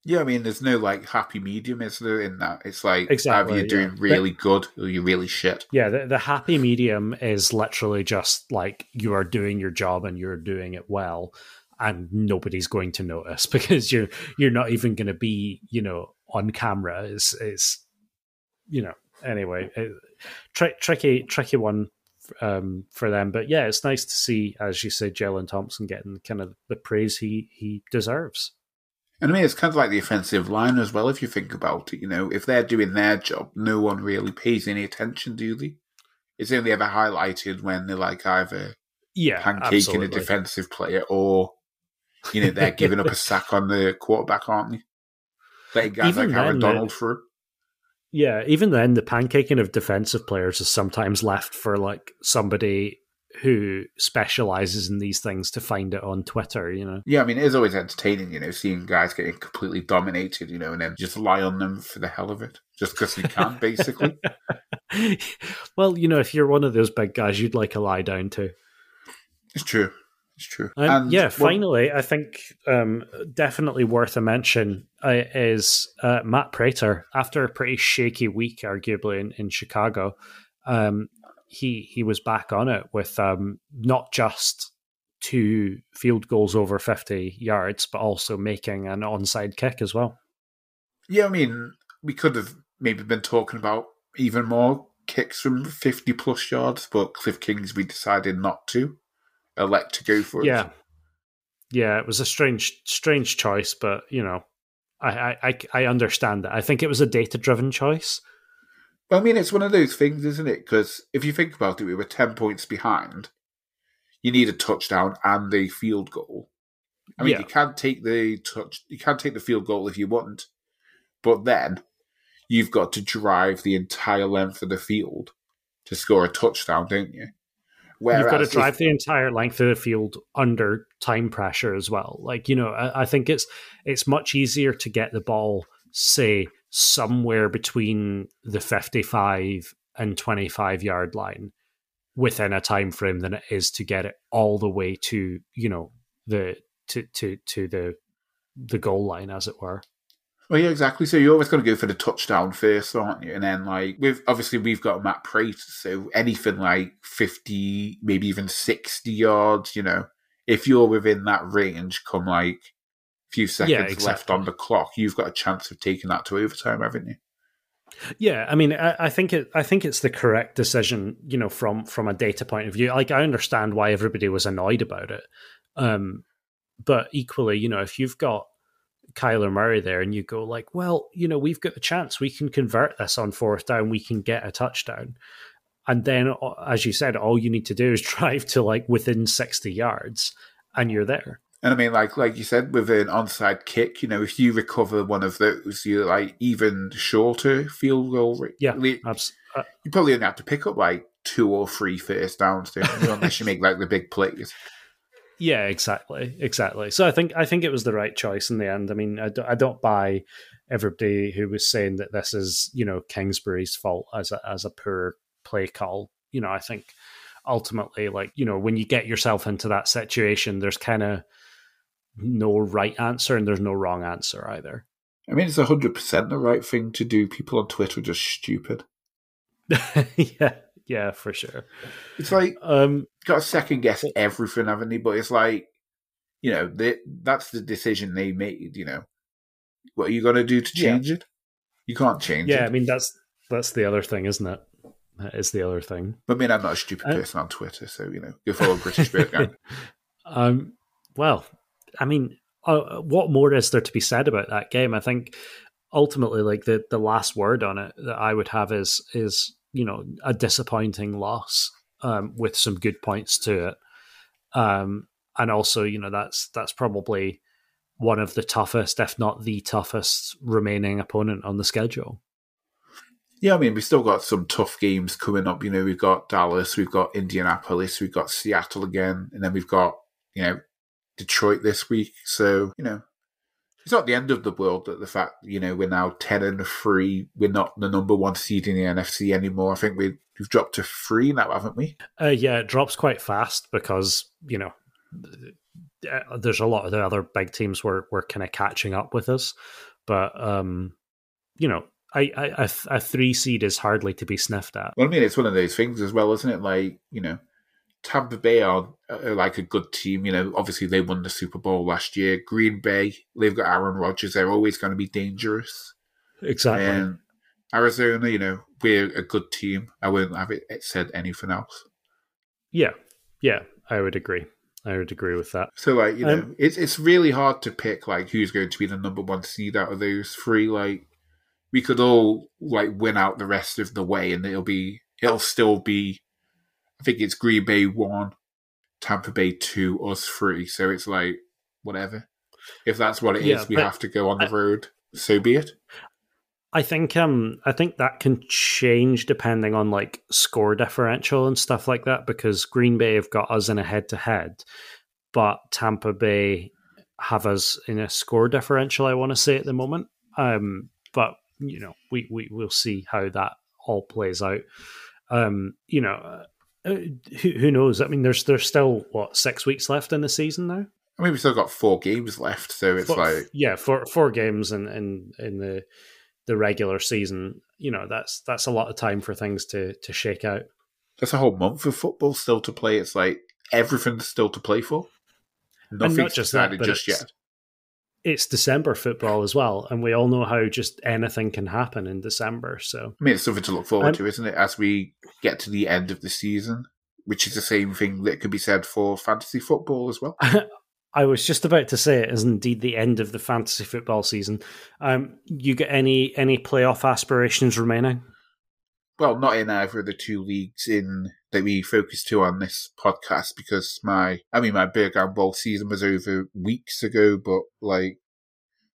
Yeah, I mean, there's no like happy medium, is there? In that, it's like Exactly, either you're doing yeah. really good or you're really shit. Yeah, the, the happy medium is literally just like you are doing your job and you're doing it well, and nobody's going to notice because you're you're not even going to be you know on camera. Is is you know anyway, it, tri- tricky tricky one um, for them. But yeah, it's nice to see, as you said, Jalen Thompson getting kind of the praise he he deserves. And I mean, it's kind of like the offensive line as well, if you think about it. You know, if they're doing their job, no one really pays any attention, do they? It's only ever highlighted when they're like either Yeah, pancaking absolutely. a defensive player or, you know, they're giving up a sack on the quarterback, aren't they? Letting guys Even like Aaron then, Donald through. Yeah, even then, the pancaking of defensive players is sometimes left for like somebody who specializes in these things to find it on Twitter. You know, Yeah, I mean, it is always entertaining, you know, seeing guys getting completely dominated, you know, and then just lie on them for the hell of it, just because you can, basically. well, you know, if you're one of those big guys, you'd like a lie down to. It's true. It's true. Um, And yeah, well, finally, I think um, definitely worth a mention uh, is uh, Matt Prater. After a pretty shaky week, arguably in, in Chicago, um, he he was back on it with um, not just two field goals over fifty yards, but also making an onside kick as well. Yeah, I mean, we could have maybe been talking about even more kicks from 50 plus yards, but Cliff Kingsbury decided not to elect to go for it. Yeah, yeah, it was a strange strange choice, but you know, I I I, I understand that. I think it was a data driven choice. I mean, it's one of those things, isn't it? Because if you think about it, we were 10 points behind. You need a touchdown and a field goal. I mean, Yeah. you can't take the touch, you can't take the field goal if you want, but then you've got to drive the entire length of the field to score a touchdown, don't you? You've got to drive if- the entire length of the field under time pressure as well. Like you know, I, I think it's it's much easier to get the ball, say, somewhere between the fifty-five and twenty-five yard line within a time frame than it is to get it all the way to you know the to to to the the goal line, as it were. Well, yeah, exactly. So you're always going to go for the touchdown first, aren't you? And then, like, we've obviously we've got Matt Prater, so anything like fifty, maybe even sixty yards, you know, if you're within that range, come like few seconds left exactly. on the clock, you've got a chance of taking that to overtime, haven't you? Yeah, I mean, I, I think it. I think it's the correct decision. You know, from from a data point of view, like I understand why everybody was annoyed about it, um, but equally, you know, if you've got Kyler Murray there and you go like, well, you know, we've got a chance, we can convert this on fourth down, we can get a touchdown, and then, as you said, all you need to do is drive to like within sixty yards, and you're there. And I mean, like like you said, with an onside kick, you know, if you recover one of those, you're like even shorter field goal. rate. Yeah, you abs- uh, probably only have to pick up like two or three first downs, don't unless you make like the big plays. Yeah, exactly, exactly. So I think I think it was the right choice in the end. I mean, I don't, I don't buy everybody who was saying that this is you know Kingsbury's fault as a as a poor play call. You know, I think ultimately, like you know, when you get yourself into that situation, there's kind of no right answer and there's no wrong answer either. I mean, it's hundred percent the right thing to do. People on Twitter are just stupid. yeah, yeah, for sure. It's like Um, got to second guess everything, haven't they? But it's like, you know, they, that's the decision they made. You know, what are you going to do to Yeah. change it? You can't change it. yeah, I mean that's that's the other thing, isn't it? That is the other thing. But I mean, I'm not a stupid Uh, person on Twitter, so you know, go follow British Bird Gang. um, well, I mean, uh, what more is there to be said about that game? I think ultimately, like the the last word on it that I would have is is you know a disappointing loss um, with some good points to it, um, and also you know that's that's probably one of the toughest, if not the toughest, remaining opponent on the schedule. Yeah, I mean, we've still got some tough games coming up. You know, we've got Dallas, we've got Indianapolis, we've got Seattle again, and then we've got, you know, Detroit this week. So, you know, it's not the end of the world that the fact, you know, we're now 10 and 3. We're not the number one seed in the NFC anymore. I think we, we've dropped to three now, haven't we? Uh, yeah, it drops quite fast because you know uh, there's a lot of the other big teams were were kind of catching up with us. But um, you know, I, I a, a three seed is hardly to be sniffed at. Well, I mean, it's one of those things as well, isn't it? Like you know, Tampa Bay are, are like a good team. You know, obviously they won the Super Bowl last year. Green Bay, they've got Aaron Rodgers. They're always going to be dangerous. Exactly. And Arizona, you know, we're a good team. I wouldn't have it said anything else. Yeah, yeah, I would agree. I would agree with that. So, like, you know, Um, it's it's really hard to pick like who's going to be the number one seed out of those three. Like, we could all like win out the rest of the way, and it'll be it'll still be. I think it's Green Bay one, Tampa Bay two, us three. So it's like whatever. If that's what it is, Yeah, we have to go on the I- road. So be it. I think um I think that can change depending on like score differential and stuff like that because Green Bay have got us in a head to head, but Tampa Bay have us in a score differential. I want to say at the moment, um, but you know we we will see how that all plays out. Um, you know, Uh, who who knows? I mean, there's there's still what six weeks left in the season now. I mean, we've still got four games left, so it's Four- like yeah, four four games in in in the the regular season. You know, that's that's a lot of time for things to to shake out. That's a whole month of football still to play. It's like everything's still to play for. Nothing's that, decided but just yet. It's December football as well, and we all know how just anything can happen in December. So I mean, it's something to look forward Um, to, isn't it? As we get to the end of the season, which is the same thing that could be said for fantasy football as well. I was just about to say it is indeed the end of the fantasy football season. Um, you get any any playoff aspirations remaining? Well, not in either of the two leagues in that we focus to on this podcast because my, I mean, my Bird Gang Bowl season was over weeks ago, but like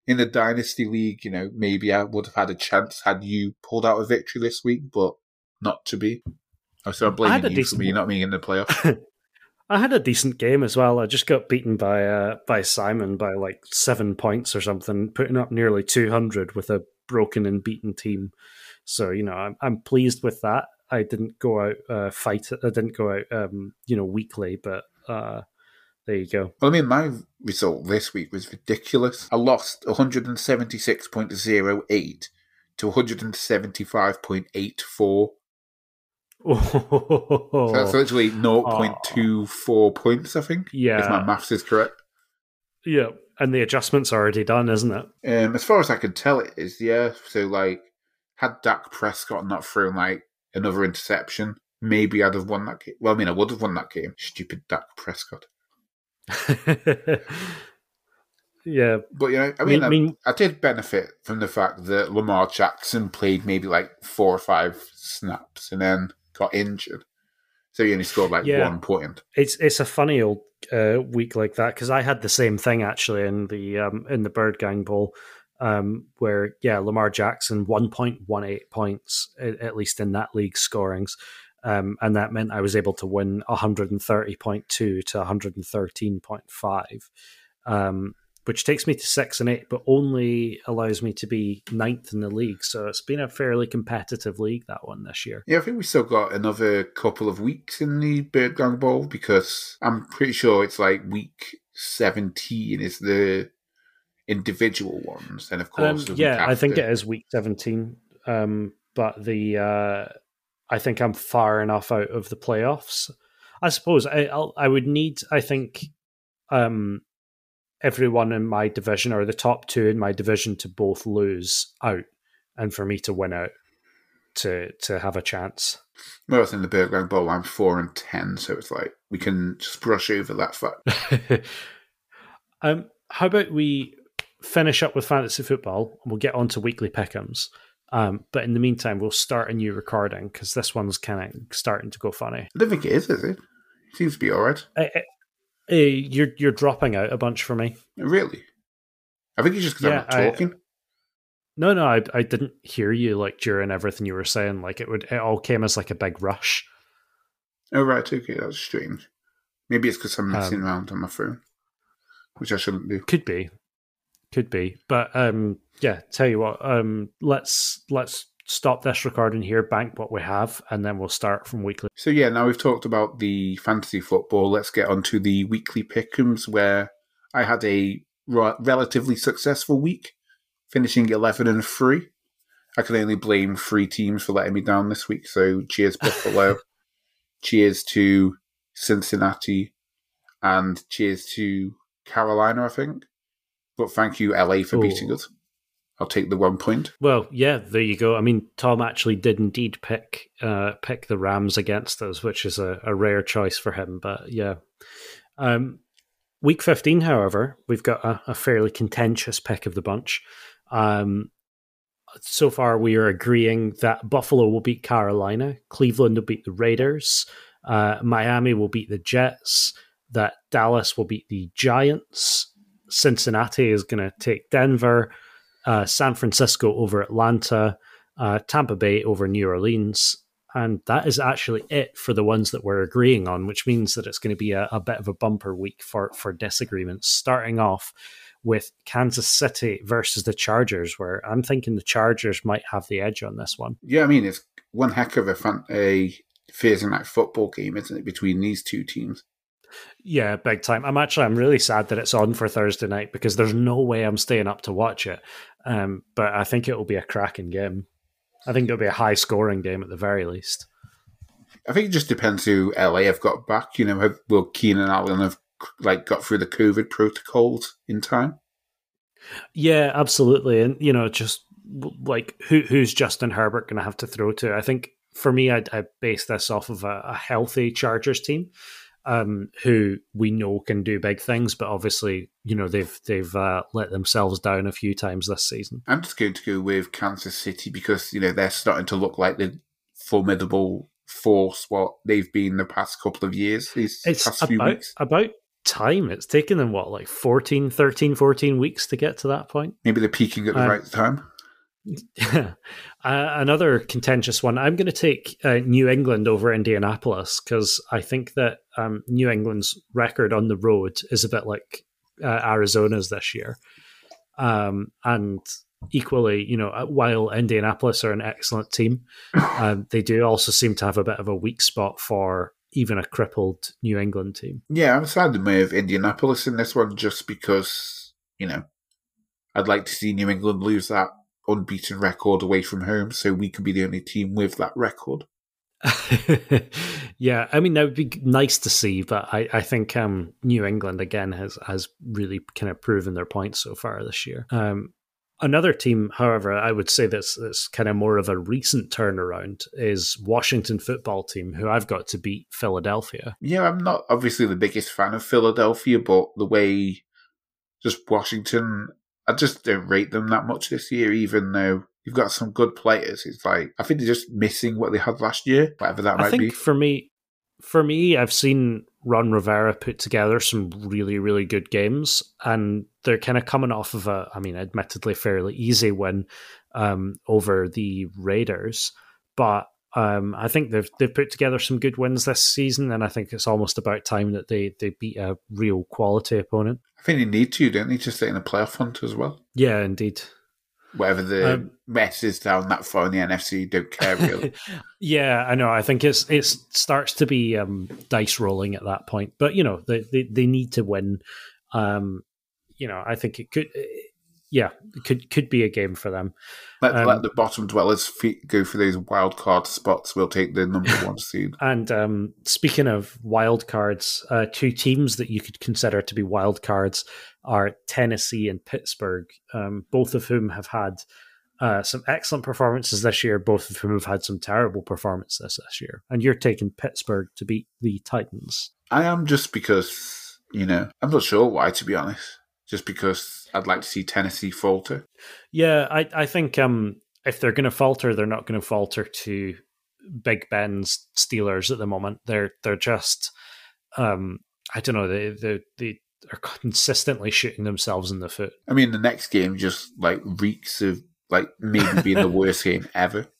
in the Dynasty League, you know, maybe I would have had a chance had you pulled out a victory this week, but not to be. So I'm blaming you for me not being in the playoffs. I had a decent game as well. I just got beaten by uh, by Simon by like seven points or something, putting up nearly two hundred with a broken and beaten team. So you know, I'm I'm pleased with that. I didn't go out uh, fight. I didn't go out, um, you know, weekly, but uh, there you go. Well, I mean, my result this week was ridiculous. I lost 176.08 to 175.84. Oh, So that's literally 0.24 points, I think, Yeah. if my maths is correct. yeah, and the adjustment's already done, isn't it? Um, as far as I can tell, it is, yeah. So, like, had Dak Prescott not thrown, like, another interception, maybe I'd have won that game. Well, I mean, I would have won that game. Stupid Dak Prescott. yeah, But, you know, I mean, mean, I, I mean, I did benefit from the fact that Lamar Jackson played maybe like four or five snaps and then got injured. So he only scored like Yeah. one point. It's it's a funny old uh, week like that because I had the same thing actually in the um, in the Bird Gang Bowl, um, where yeah Lamar Jackson one point one eight points at, at least in that league scorings, um, and that meant I was able to win one hundred and thirty point two to one hundred and thirteen point five. Um, which takes me to six and eight, but only allows me to be ninth in the league. So it's been a fairly competitive league that one this year. Yeah, I think we still got another couple of weeks in the Bird Gang Bowl because I'm pretty sure it's like week 17 is the individual ones. And of Um, course, week yeah, I think it is week seventeen. Um, but the uh, I think I'm far enough out of the playoffs. I suppose I I'll, I would need. I think um, everyone in my division or the top two in my division to both lose out, and for me to win out to to have a chance. Whereas in the Bird Gang Bowl, I'm 4 and 10. So it's like we can just brush over that fact. um, how about we finish up with fantasy football and we'll get on to weekly pick'ems. Um, but in the meantime, we'll start a new recording because this one's kind of starting to go funny. I don't think it is, is it? Seems to be alright. Uh, uh, uh, you're you're dropping out a bunch for me. Really? I think it's just because Yeah, I'm not talking. No, no, I I didn't hear you like during everything you were saying. Like it would, it all came as like a big rush. Oh, right, okay, that's strange. Maybe it's because I'm messing Um, around on my phone, which I shouldn't do. Could be, could be. But um, yeah. Tell you what, um, let's let's stop this recording here, bank what we have, and then we'll start from weekly. So, yeah, now we've talked about the fantasy football, let's get on to the weekly pickums, where I had a relatively successful week. finishing 11 and 3. I can only blame three teams for letting me down this week. So cheers, Buffalo. cheers to Cincinnati. And cheers to Carolina, I think. But thank you, LA, for beating us. I'll take the one point. Well, yeah, there you go. I mean, Tom actually did indeed pick uh, pick the Rams against us, which is a, a rare choice for him. But yeah, um, week fifteen, however, we've got a, a fairly contentious pick of the bunch. Um, so far, we are agreeing that Buffalo will beat Carolina, Cleveland will beat the Raiders, uh, Miami will beat the Jets, that Dallas will beat the Giants, Cincinnati is going to take Denver uh, San Francisco over Atlanta, uh, Tampa Bay over New Orleans. And that is actually it for the ones that we're agreeing on, which means that it's going to be a, a bit of a bumper week for, for disagreements. Starting off with Kansas City versus the Chargers, where I'm thinking the Chargers might have the edge on this one. Yeah, I mean, it's one heck of a, fun, a Thursday night football game, isn't it, between these two teams? Yeah, big time. I'm actually I'm really sad that it's on for Thursday night because there's no way I'm staying up to watch it. Um, but I think it will be a cracking game. I think it'll be a high scoring game at the very least. I think it just depends who LA have got back. You know, have, will Keenan and Allen have like got through the COVID protocols in time? Yeah, absolutely. And you know, just like who who's Justin Herbert going to have to throw to? I think for me, I, I base this off of a, a healthy Chargers team um, who we know can do big things, but obviously, you know, they've they've uh, let themselves down a few times this season. I'm just going to go with Kansas City because you know they're starting to look like the formidable force what they've been the past couple of years. These it's past about, few weeks. about time. It's taken them what like 14, 13, 14 weeks to get to that point. Maybe they're peaking at the uh, right time. Uh, another contentious one. I'm going to take uh, New England over Indianapolis because I think that um, New England's record on the road is a bit like uh, Arizona's this year. Um, and equally, you know, uh, while Indianapolis are an excellent team, um, they do also seem to have a bit of a weak spot for even a crippled New England team. Yeah, I'm sad to move Indianapolis in this one just because, you know, I'd like to see New England lose that unbeaten record away from home, so we could be the only team with that record. yeah, I mean that would be nice to see, but I, I think um, New England again has has really kind of proven their point so far this year. Um, another team, however, I would say that's that's kind of more of a recent turnaround is Washington football team, who I've got to beat Philadelphia. Yeah, I'm not obviously the biggest fan of Philadelphia, but the way just Washington I just don't rate them that much this year, even though you've got some good players. It's like I think they're just missing what they had last year, whatever that I might be. For me, for me, I've seen Ron Rivera put together some really, really good games, and they're kind of coming off of a, I mean, admittedly fairly easy win um, over the Raiders, but um, I think they've they've put together some good wins this season, and I think it's almost about time that they they beat a real quality opponent. Think they need to, don't they, to stay in the playoff hunt as well? Yeah, indeed. Whatever the um, mess is down that far in the NFC, don't care really. yeah, I know. I think it's it starts to be um, dice rolling at that point, but you know they they, they need to win. Um, you know, I think it could yeah, could could be a game for them. Let, um, let the bottom dwellers go for those wild card spots. We'll take the number one seed. And um, speaking of wild cards, uh, two teams that you could consider to be wild cards are Tennessee and Pittsburgh, um, both of whom have had uh, some excellent performances this year, both of whom have had some terrible performances this year. And you're taking Pittsburgh to beat the Titans. I am just because, you know, I'm not sure why, to be honest just because I'd like to see Tennessee falter. Yeah, I, I think um, if they're going to falter, they're not going to falter to Big Ben's Steelers at the moment. They're they're just um, I don't know they they they are consistently shooting themselves in the foot. I mean, the next game just like reeks of like maybe being the worst game ever.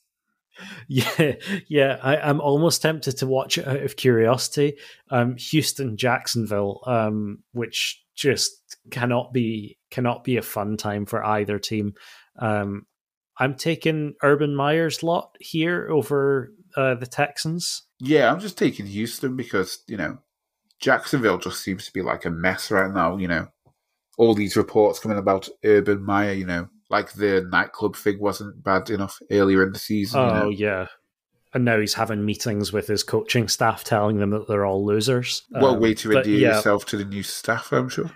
Yeah, yeah. I, am almost tempted to watch it out of curiosity. Um, Houston, Jacksonville, um, which just cannot be cannot be a fun time for either team. Um, I'm taking Urban Meyer's lot here over uh, the Texans. Yeah, I'm just taking Houston because you know Jacksonville just seems to be like a mess right now. You know, all these reports coming about Urban Meyer. You know, like the nightclub thing wasn't bad enough earlier in the season. Oh you know? yeah. And now he's having meetings with his coaching staff telling them that they're all losers. Well, Um, way to endear yeah, yourself to the new staff, I'm sure.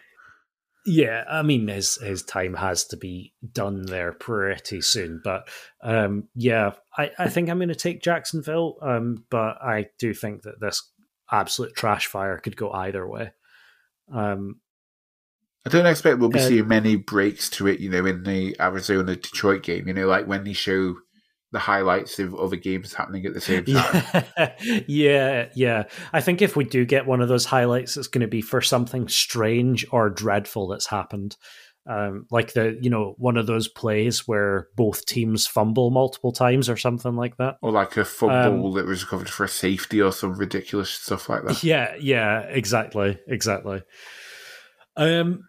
Yeah, I mean his his time has to be done there pretty soon. But um, yeah, I, I think I'm going to take Jacksonville. Um, but I do think that this absolute trash fire could go either way. Um, I don't expect we'll be Uh, seeing many breaks to it, you know, in the Arizona Detroit game. You know, like when they show the highlights of other games happening at the same time. yeah, yeah, yeah. I think if we do get one of those highlights, it's going to be for something strange or dreadful that's happened. Um, like the you know one of those plays where both teams fumble multiple times or something like that. Or like a fumble Um, that was recovered for a safety or some ridiculous stuff like that. Yeah, yeah, exactly, exactly. Um,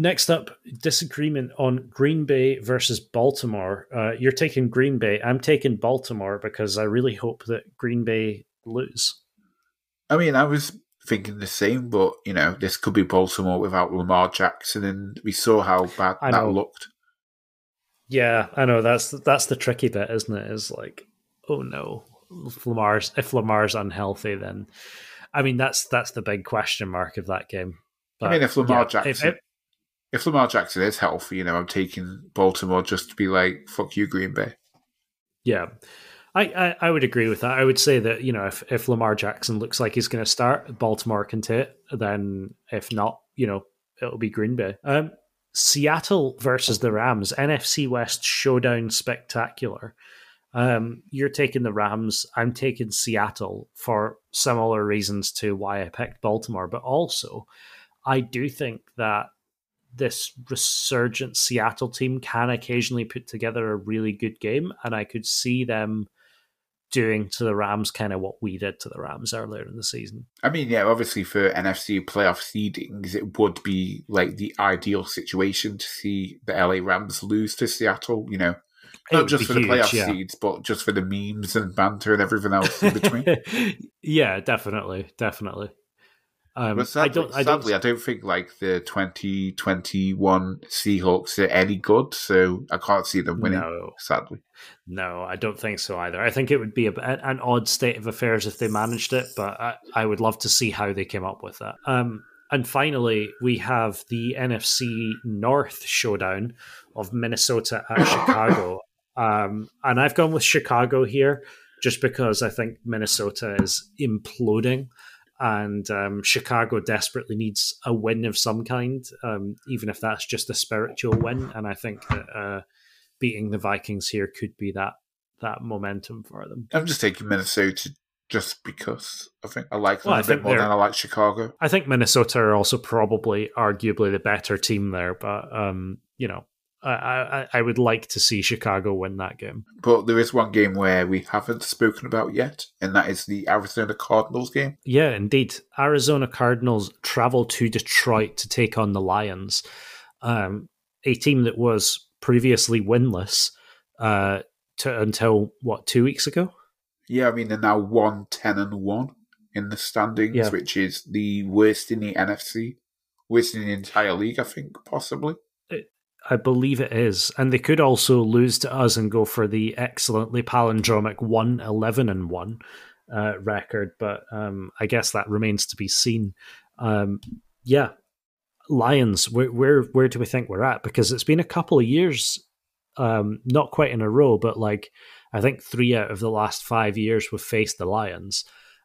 next up, disagreement on Green Bay versus Baltimore. Uh, you're taking Green Bay. I'm taking Baltimore because I really hope that Green Bay lose. I mean, I was thinking the same, but, you know, this could be Baltimore without Lamar Jackson, and we saw how bad I that looked. Yeah, I know that's that's the tricky bit, isn't it? Is like, oh no, if Lamar's if Lamar's unhealthy, then I mean that's that's the big question mark of that game. I mean, if Lamar yeah, Jackson. if- if Lamar Jackson is healthy, you know, I'm taking Baltimore just to be like, fuck you, Green Bay. Yeah. I, I, I would agree with that. I would say that, you know, if, if Lamar Jackson looks like he's going to start, Baltimore can take. Then if not, you know, it'll be Green Bay. Um, Seattle versus the Rams, NFC West showdown spectacular. Um, you're taking the Rams. I'm taking Seattle for similar reasons to why I picked Baltimore, but also I do think that this resurgent Seattle team can occasionally put together a really good game, and I could see them doing to the Rams kind of what we did to the Rams earlier in the season. I mean, yeah, obviously for NFC playoff seedings, it would be like the ideal situation to see the LA Rams lose to Seattle, you know, It not just for the huge, playoff yeah. seeds, but just for the memes and banter and everything else in between. yeah, definitely, definitely. Um, but sadly, I don't. I don't. sadly, I don't think like the 2021 Seahawks are any good, so I can't see them winning. No. Sadly, No, I don't think so either. I think it would be a, an odd state of affairs if they managed it, but I, I would love to see how they came up with that. Um, and finally, we have the NFC North showdown of Minnesota at Chicago. Um, and I've gone with Chicago here just because I think Minnesota is imploding and um, Chicago desperately needs a win of some kind, um, even if that's just a spiritual win. And I think that uh, beating the Vikings here could be that that momentum for them. I'm just taking Minnesota just because I think I like them Well, a bit more than I like Chicago. I think Minnesota are also probably arguably the better team there, but um, you know, I, I I would like to see Chicago win that game. But there is one game where we haven't spoken about yet, and that is the Arizona Cardinals game. Yeah, indeed. Arizona Cardinals travel to Detroit to take on the Lions, um, a team that was previously winless uh, to, until what two weeks ago. Yeah, I mean they're now one ten and one in the standings, Yeah. which is the worst in the NFC, worst in the entire league, I think, possibly. I believe it is, and they could also lose to us and go for the excellently palindromic one eleven and one uh, record. But um, I guess that remains to be seen. Um, yeah, Lions. Where, where where do we think we're at? Because it's been a couple of years, um, not quite in a row, but like I think three out of the last five years we've faced the Lions,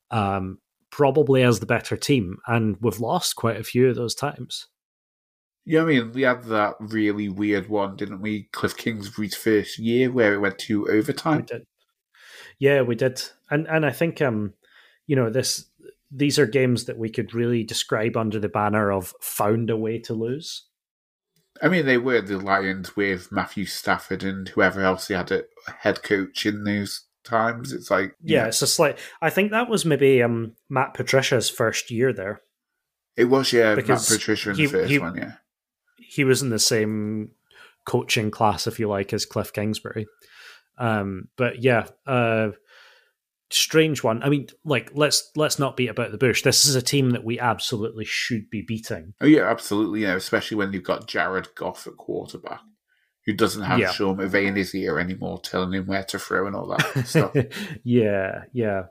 um, probably as the better team, and we've lost quite a few of those times. Yeah, I mean we had that really weird one, didn't we? Cliff Kingsbury's first year where it went to We overtime. did. Yeah, we did. And and I think um you know this these are games that we could really describe under the banner of found a way to lose. I mean they were the Lions with Matthew Stafford and whoever else they had a head coach in those times. It's like Yeah, it's a slight I think that was maybe um Matt Patricia's first year there. it was yeah Because Matt Patricia in he- the first he- one, yeah. He was in the same coaching class, if you like, as Cliff Kingsbury. Um but yeah, uh strange one. I mean, like let's let's not beat about the bush. This is a team that we absolutely should be beating. Oh yeah, absolutely. Yeah, especially when you've got Jared Goff at quarterback. who doesn't have Yeah. Sean McVay in his ear anymore, telling him where to throw and all that stuff. yeah, yeah.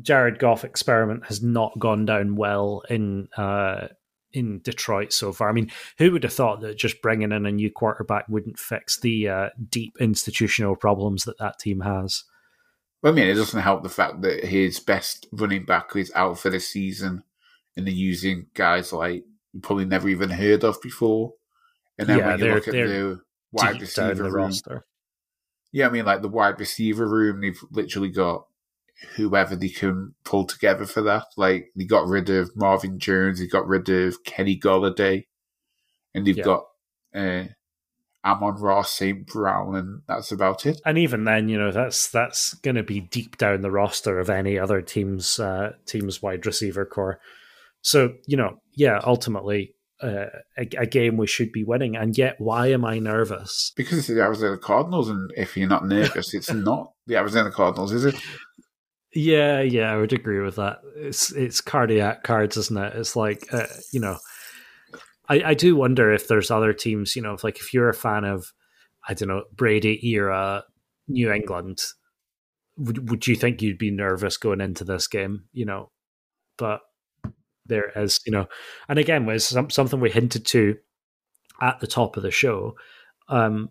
Jared Goff experiment has not gone down well in uh, in Detroit so far. I mean, who would have thought that just bringing in a new quarterback wouldn't fix the uh, deep institutional problems that that team has? Well, I mean, it doesn't help the fact that his best running back is out for the season, and they're using guys like probably never even heard of before. And then Yeah, when you look at the wide receiver the room, roster. yeah, I mean, like the wide receiver room, they've literally got whoever they can pull together for that. Like they got rid of Marvin Jones, they got rid of Kenny Golladay, and they've Yeah. got uh, Amon-Ra, St. Brown, and that's about it. And even then, you know, that's that's going to be deep down the roster of any other team's uh, team's wide receiver core. So you know, yeah, ultimately. Uh, a, a game we should be winning, and yet why am I nervous? Because it's the Arizona Cardinals, and if you're not nervous, it's not the Arizona Cardinals, is it? Yeah, yeah, I would agree with that. It's it's cardiac cards, isn't it? It's like uh, you know, I I do wonder if there's other teams. You know, if like if you're a fan of, I don't know, Brady era New England, would would you think you'd be nervous going into this game? You know, but there is, you know, and again, was some, something we hinted to at the top of the show. Um,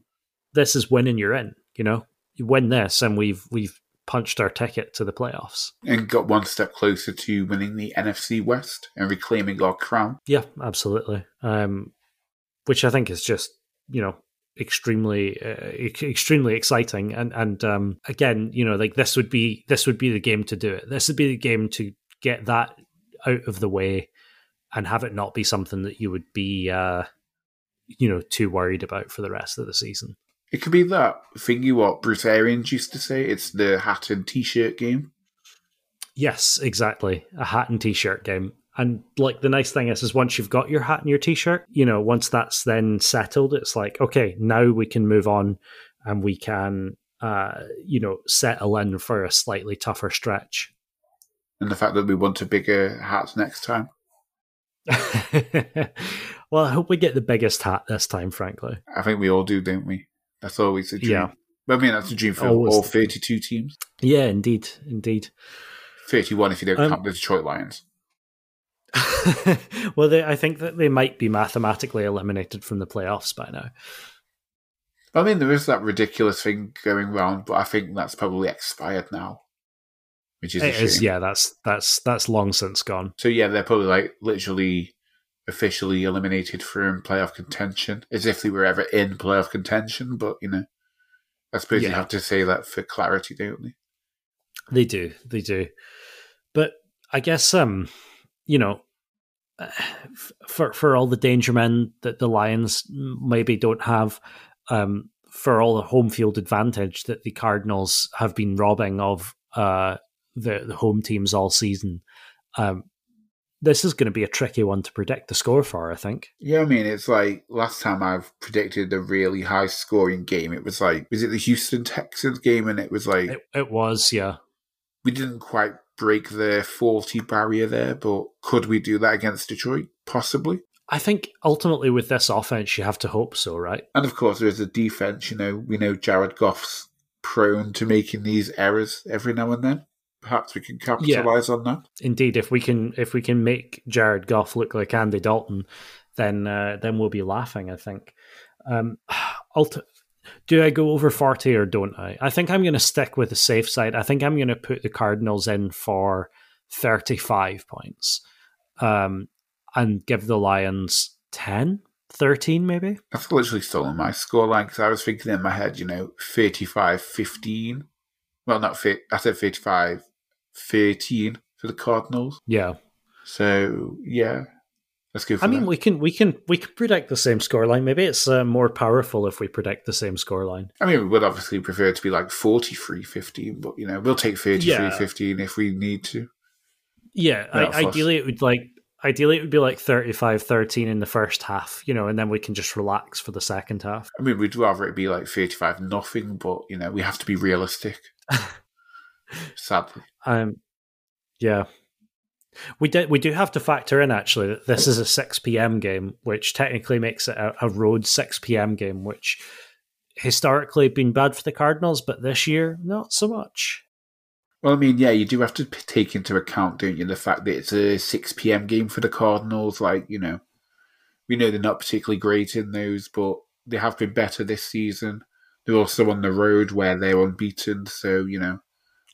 this is winning you're in. You know, you win this, and we've we've punched our ticket to the playoffs. And got one step closer to winning the NFC West and reclaiming our crown. Yeah, absolutely. Um, which I think is just you know extremely uh, extremely exciting and and um, again you know like this would be this would be the game to do it. This would be the game to get that out of the way and have it not be something that you would be uh, you know too worried about for the rest of the season. It could be that thingy what Bruce Arians used to say. It's the hat and t-shirt game. Yes, exactly. A hat and t-shirt game. And like the nice thing is, is once you've got your hat and your t-shirt, you know, once that's then settled, it's like okay, now we can move on, and we can, uh, you know, settle in for a slightly tougher stretch. And the fact that we want a bigger hat next time. well, I hope we get the biggest hat this time. Frankly, I think we all do, don't we? That's always a dream. Yeah. I mean, that's a dream for Always all 32 teams. yeah, indeed, indeed. 31 if you don't Um, count the Detroit Lions. well, they, I think that they might be mathematically eliminated from the playoffs by now. I mean, there is that ridiculous thing going around, but I think that's probably expired now. Which is a shame. is, yeah. That's that's that's long since gone. So yeah, they're probably like literally officially eliminated from playoff contention, as if they were ever in playoff contention. But you know, I suppose you have to say that for clarity, don't they? They do, they do. But I guess, um, you know, for for all the danger men that the Lions maybe don't have, um, for all the home field advantage that the Cardinals have been robbing of uh, the the home teams all season, um, this is going to be a tricky one to predict the score for. I think. Yeah, I mean, it's like last time I've predicted a really high scoring game. It was like, was it the Houston Texans game? And it was like, It, it was, yeah. we didn't quite break the 40 barrier there, but could we do that against Detroit? Possibly. I think ultimately with this offense, you have to hope so, right? And of course, there is a defense. You know, we know Jared Goff's prone to making these errors every now and then. Perhaps we can capitalize on that. Indeed, if we can if we can make Jared Goff look like Andy Dalton, then uh, then we'll be laughing. I think. Um, ulti- do I go over forty or don't I? I think I'm going to stick with the safe side. I think I'm going to put the Cardinals in for thirty-five points, um, and give the Lions 10, 13 maybe. That's literally stolen my scoreline because I was thinking in my head, you know, 35 15. Well, not fit. I said 35 13 for the Cardinals. Yeah, So, yeah, let's go for I mean that. we can we can we can predict the same scoreline. Maybe it's uh, more powerful if we predict the same scoreline. I mean, we would obviously prefer it to be like 43 15, but, you know, we'll take 33 Yeah. 15 if we need to. Yeah, Yeah, I, ideally it would like ideally it would be like 35-13 in the first half, you know, and then we can just relax for the second half. I mean, we'd rather it be like 35 nothing, but, you know, we have to be realistic. Sadly. Um, yeah, we did. We do have to factor in actually that this is a six PM game, which technically makes it a, a road six PM game, which historically been bad for the Cardinals, but this year, not so much. Well, I mean, yeah, you do have to take into account, don't you, the fact that it's a 6 p.m. game for the Cardinals. Like, you know, we know they're not particularly great in those, but they have been better this season. They're also on the road where they're unbeaten. So, you know,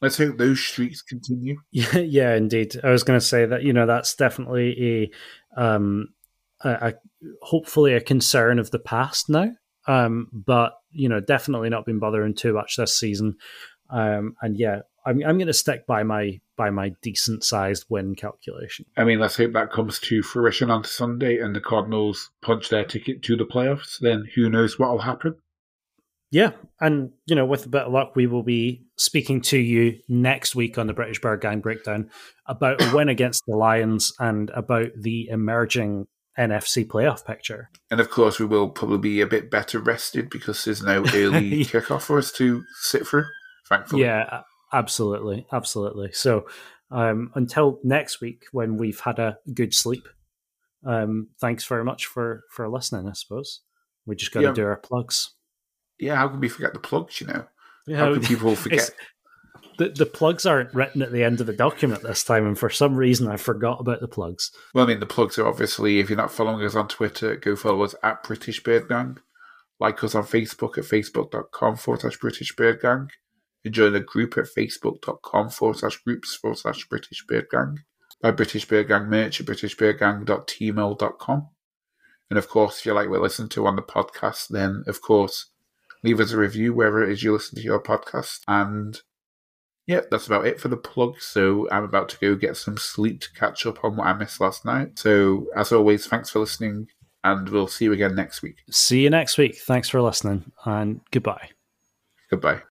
let's hope those streaks continue. Yeah, yeah, indeed. I was going to say that, you know, that's definitely a, um, a, a hopefully a concern of the past now. Um, but, you know, definitely not been bothering too much this season. Um, and yeah, I'm, I'm going to stick by my by my decent sized win calculation. I mean, let's hope that comes to fruition on Sunday and the Cardinals punch their ticket to the playoffs. Then who knows what will happen? Yeah, and you know, with a bit of luck, we will be speaking to you next week on the British Bird Gang breakdown about a win against the Lions and about the emerging NFC playoff picture. And of course, we will probably be a bit better rested because there's no early kickoff for us to sit through. Thankfully, yeah, absolutely, absolutely. So um, until next week, when we've had a good sleep, um, thanks very much for for listening. I suppose we just got to yeah. do our plugs. Yeah, how can we forget the plugs? You know, yeah, how can people forget? The, the plugs aren't written at the end of the document this time, and for some reason I forgot about the plugs. Well, I mean, the plugs are obviously, if you're not following us on Twitter, go follow us at British Bird Gang. Like us on Facebook at facebook.com forward slash British Bird Gang and join the group at facebook.com forward slash groups forward slash British Bird Gang. Buy British Bird Gang merch at britishbirdgang.tmail.com. And of course, if you like what you listen to on the podcast, then of course, leave us a review wherever it is you listen to your podcast. And yeah, that's about it for the plug. So I'm about to go get some sleep to catch up on what I missed last night. So as always, thanks for listening, and we'll see you again next week. See you next week. Thanks for listening, and goodbye. Goodbye.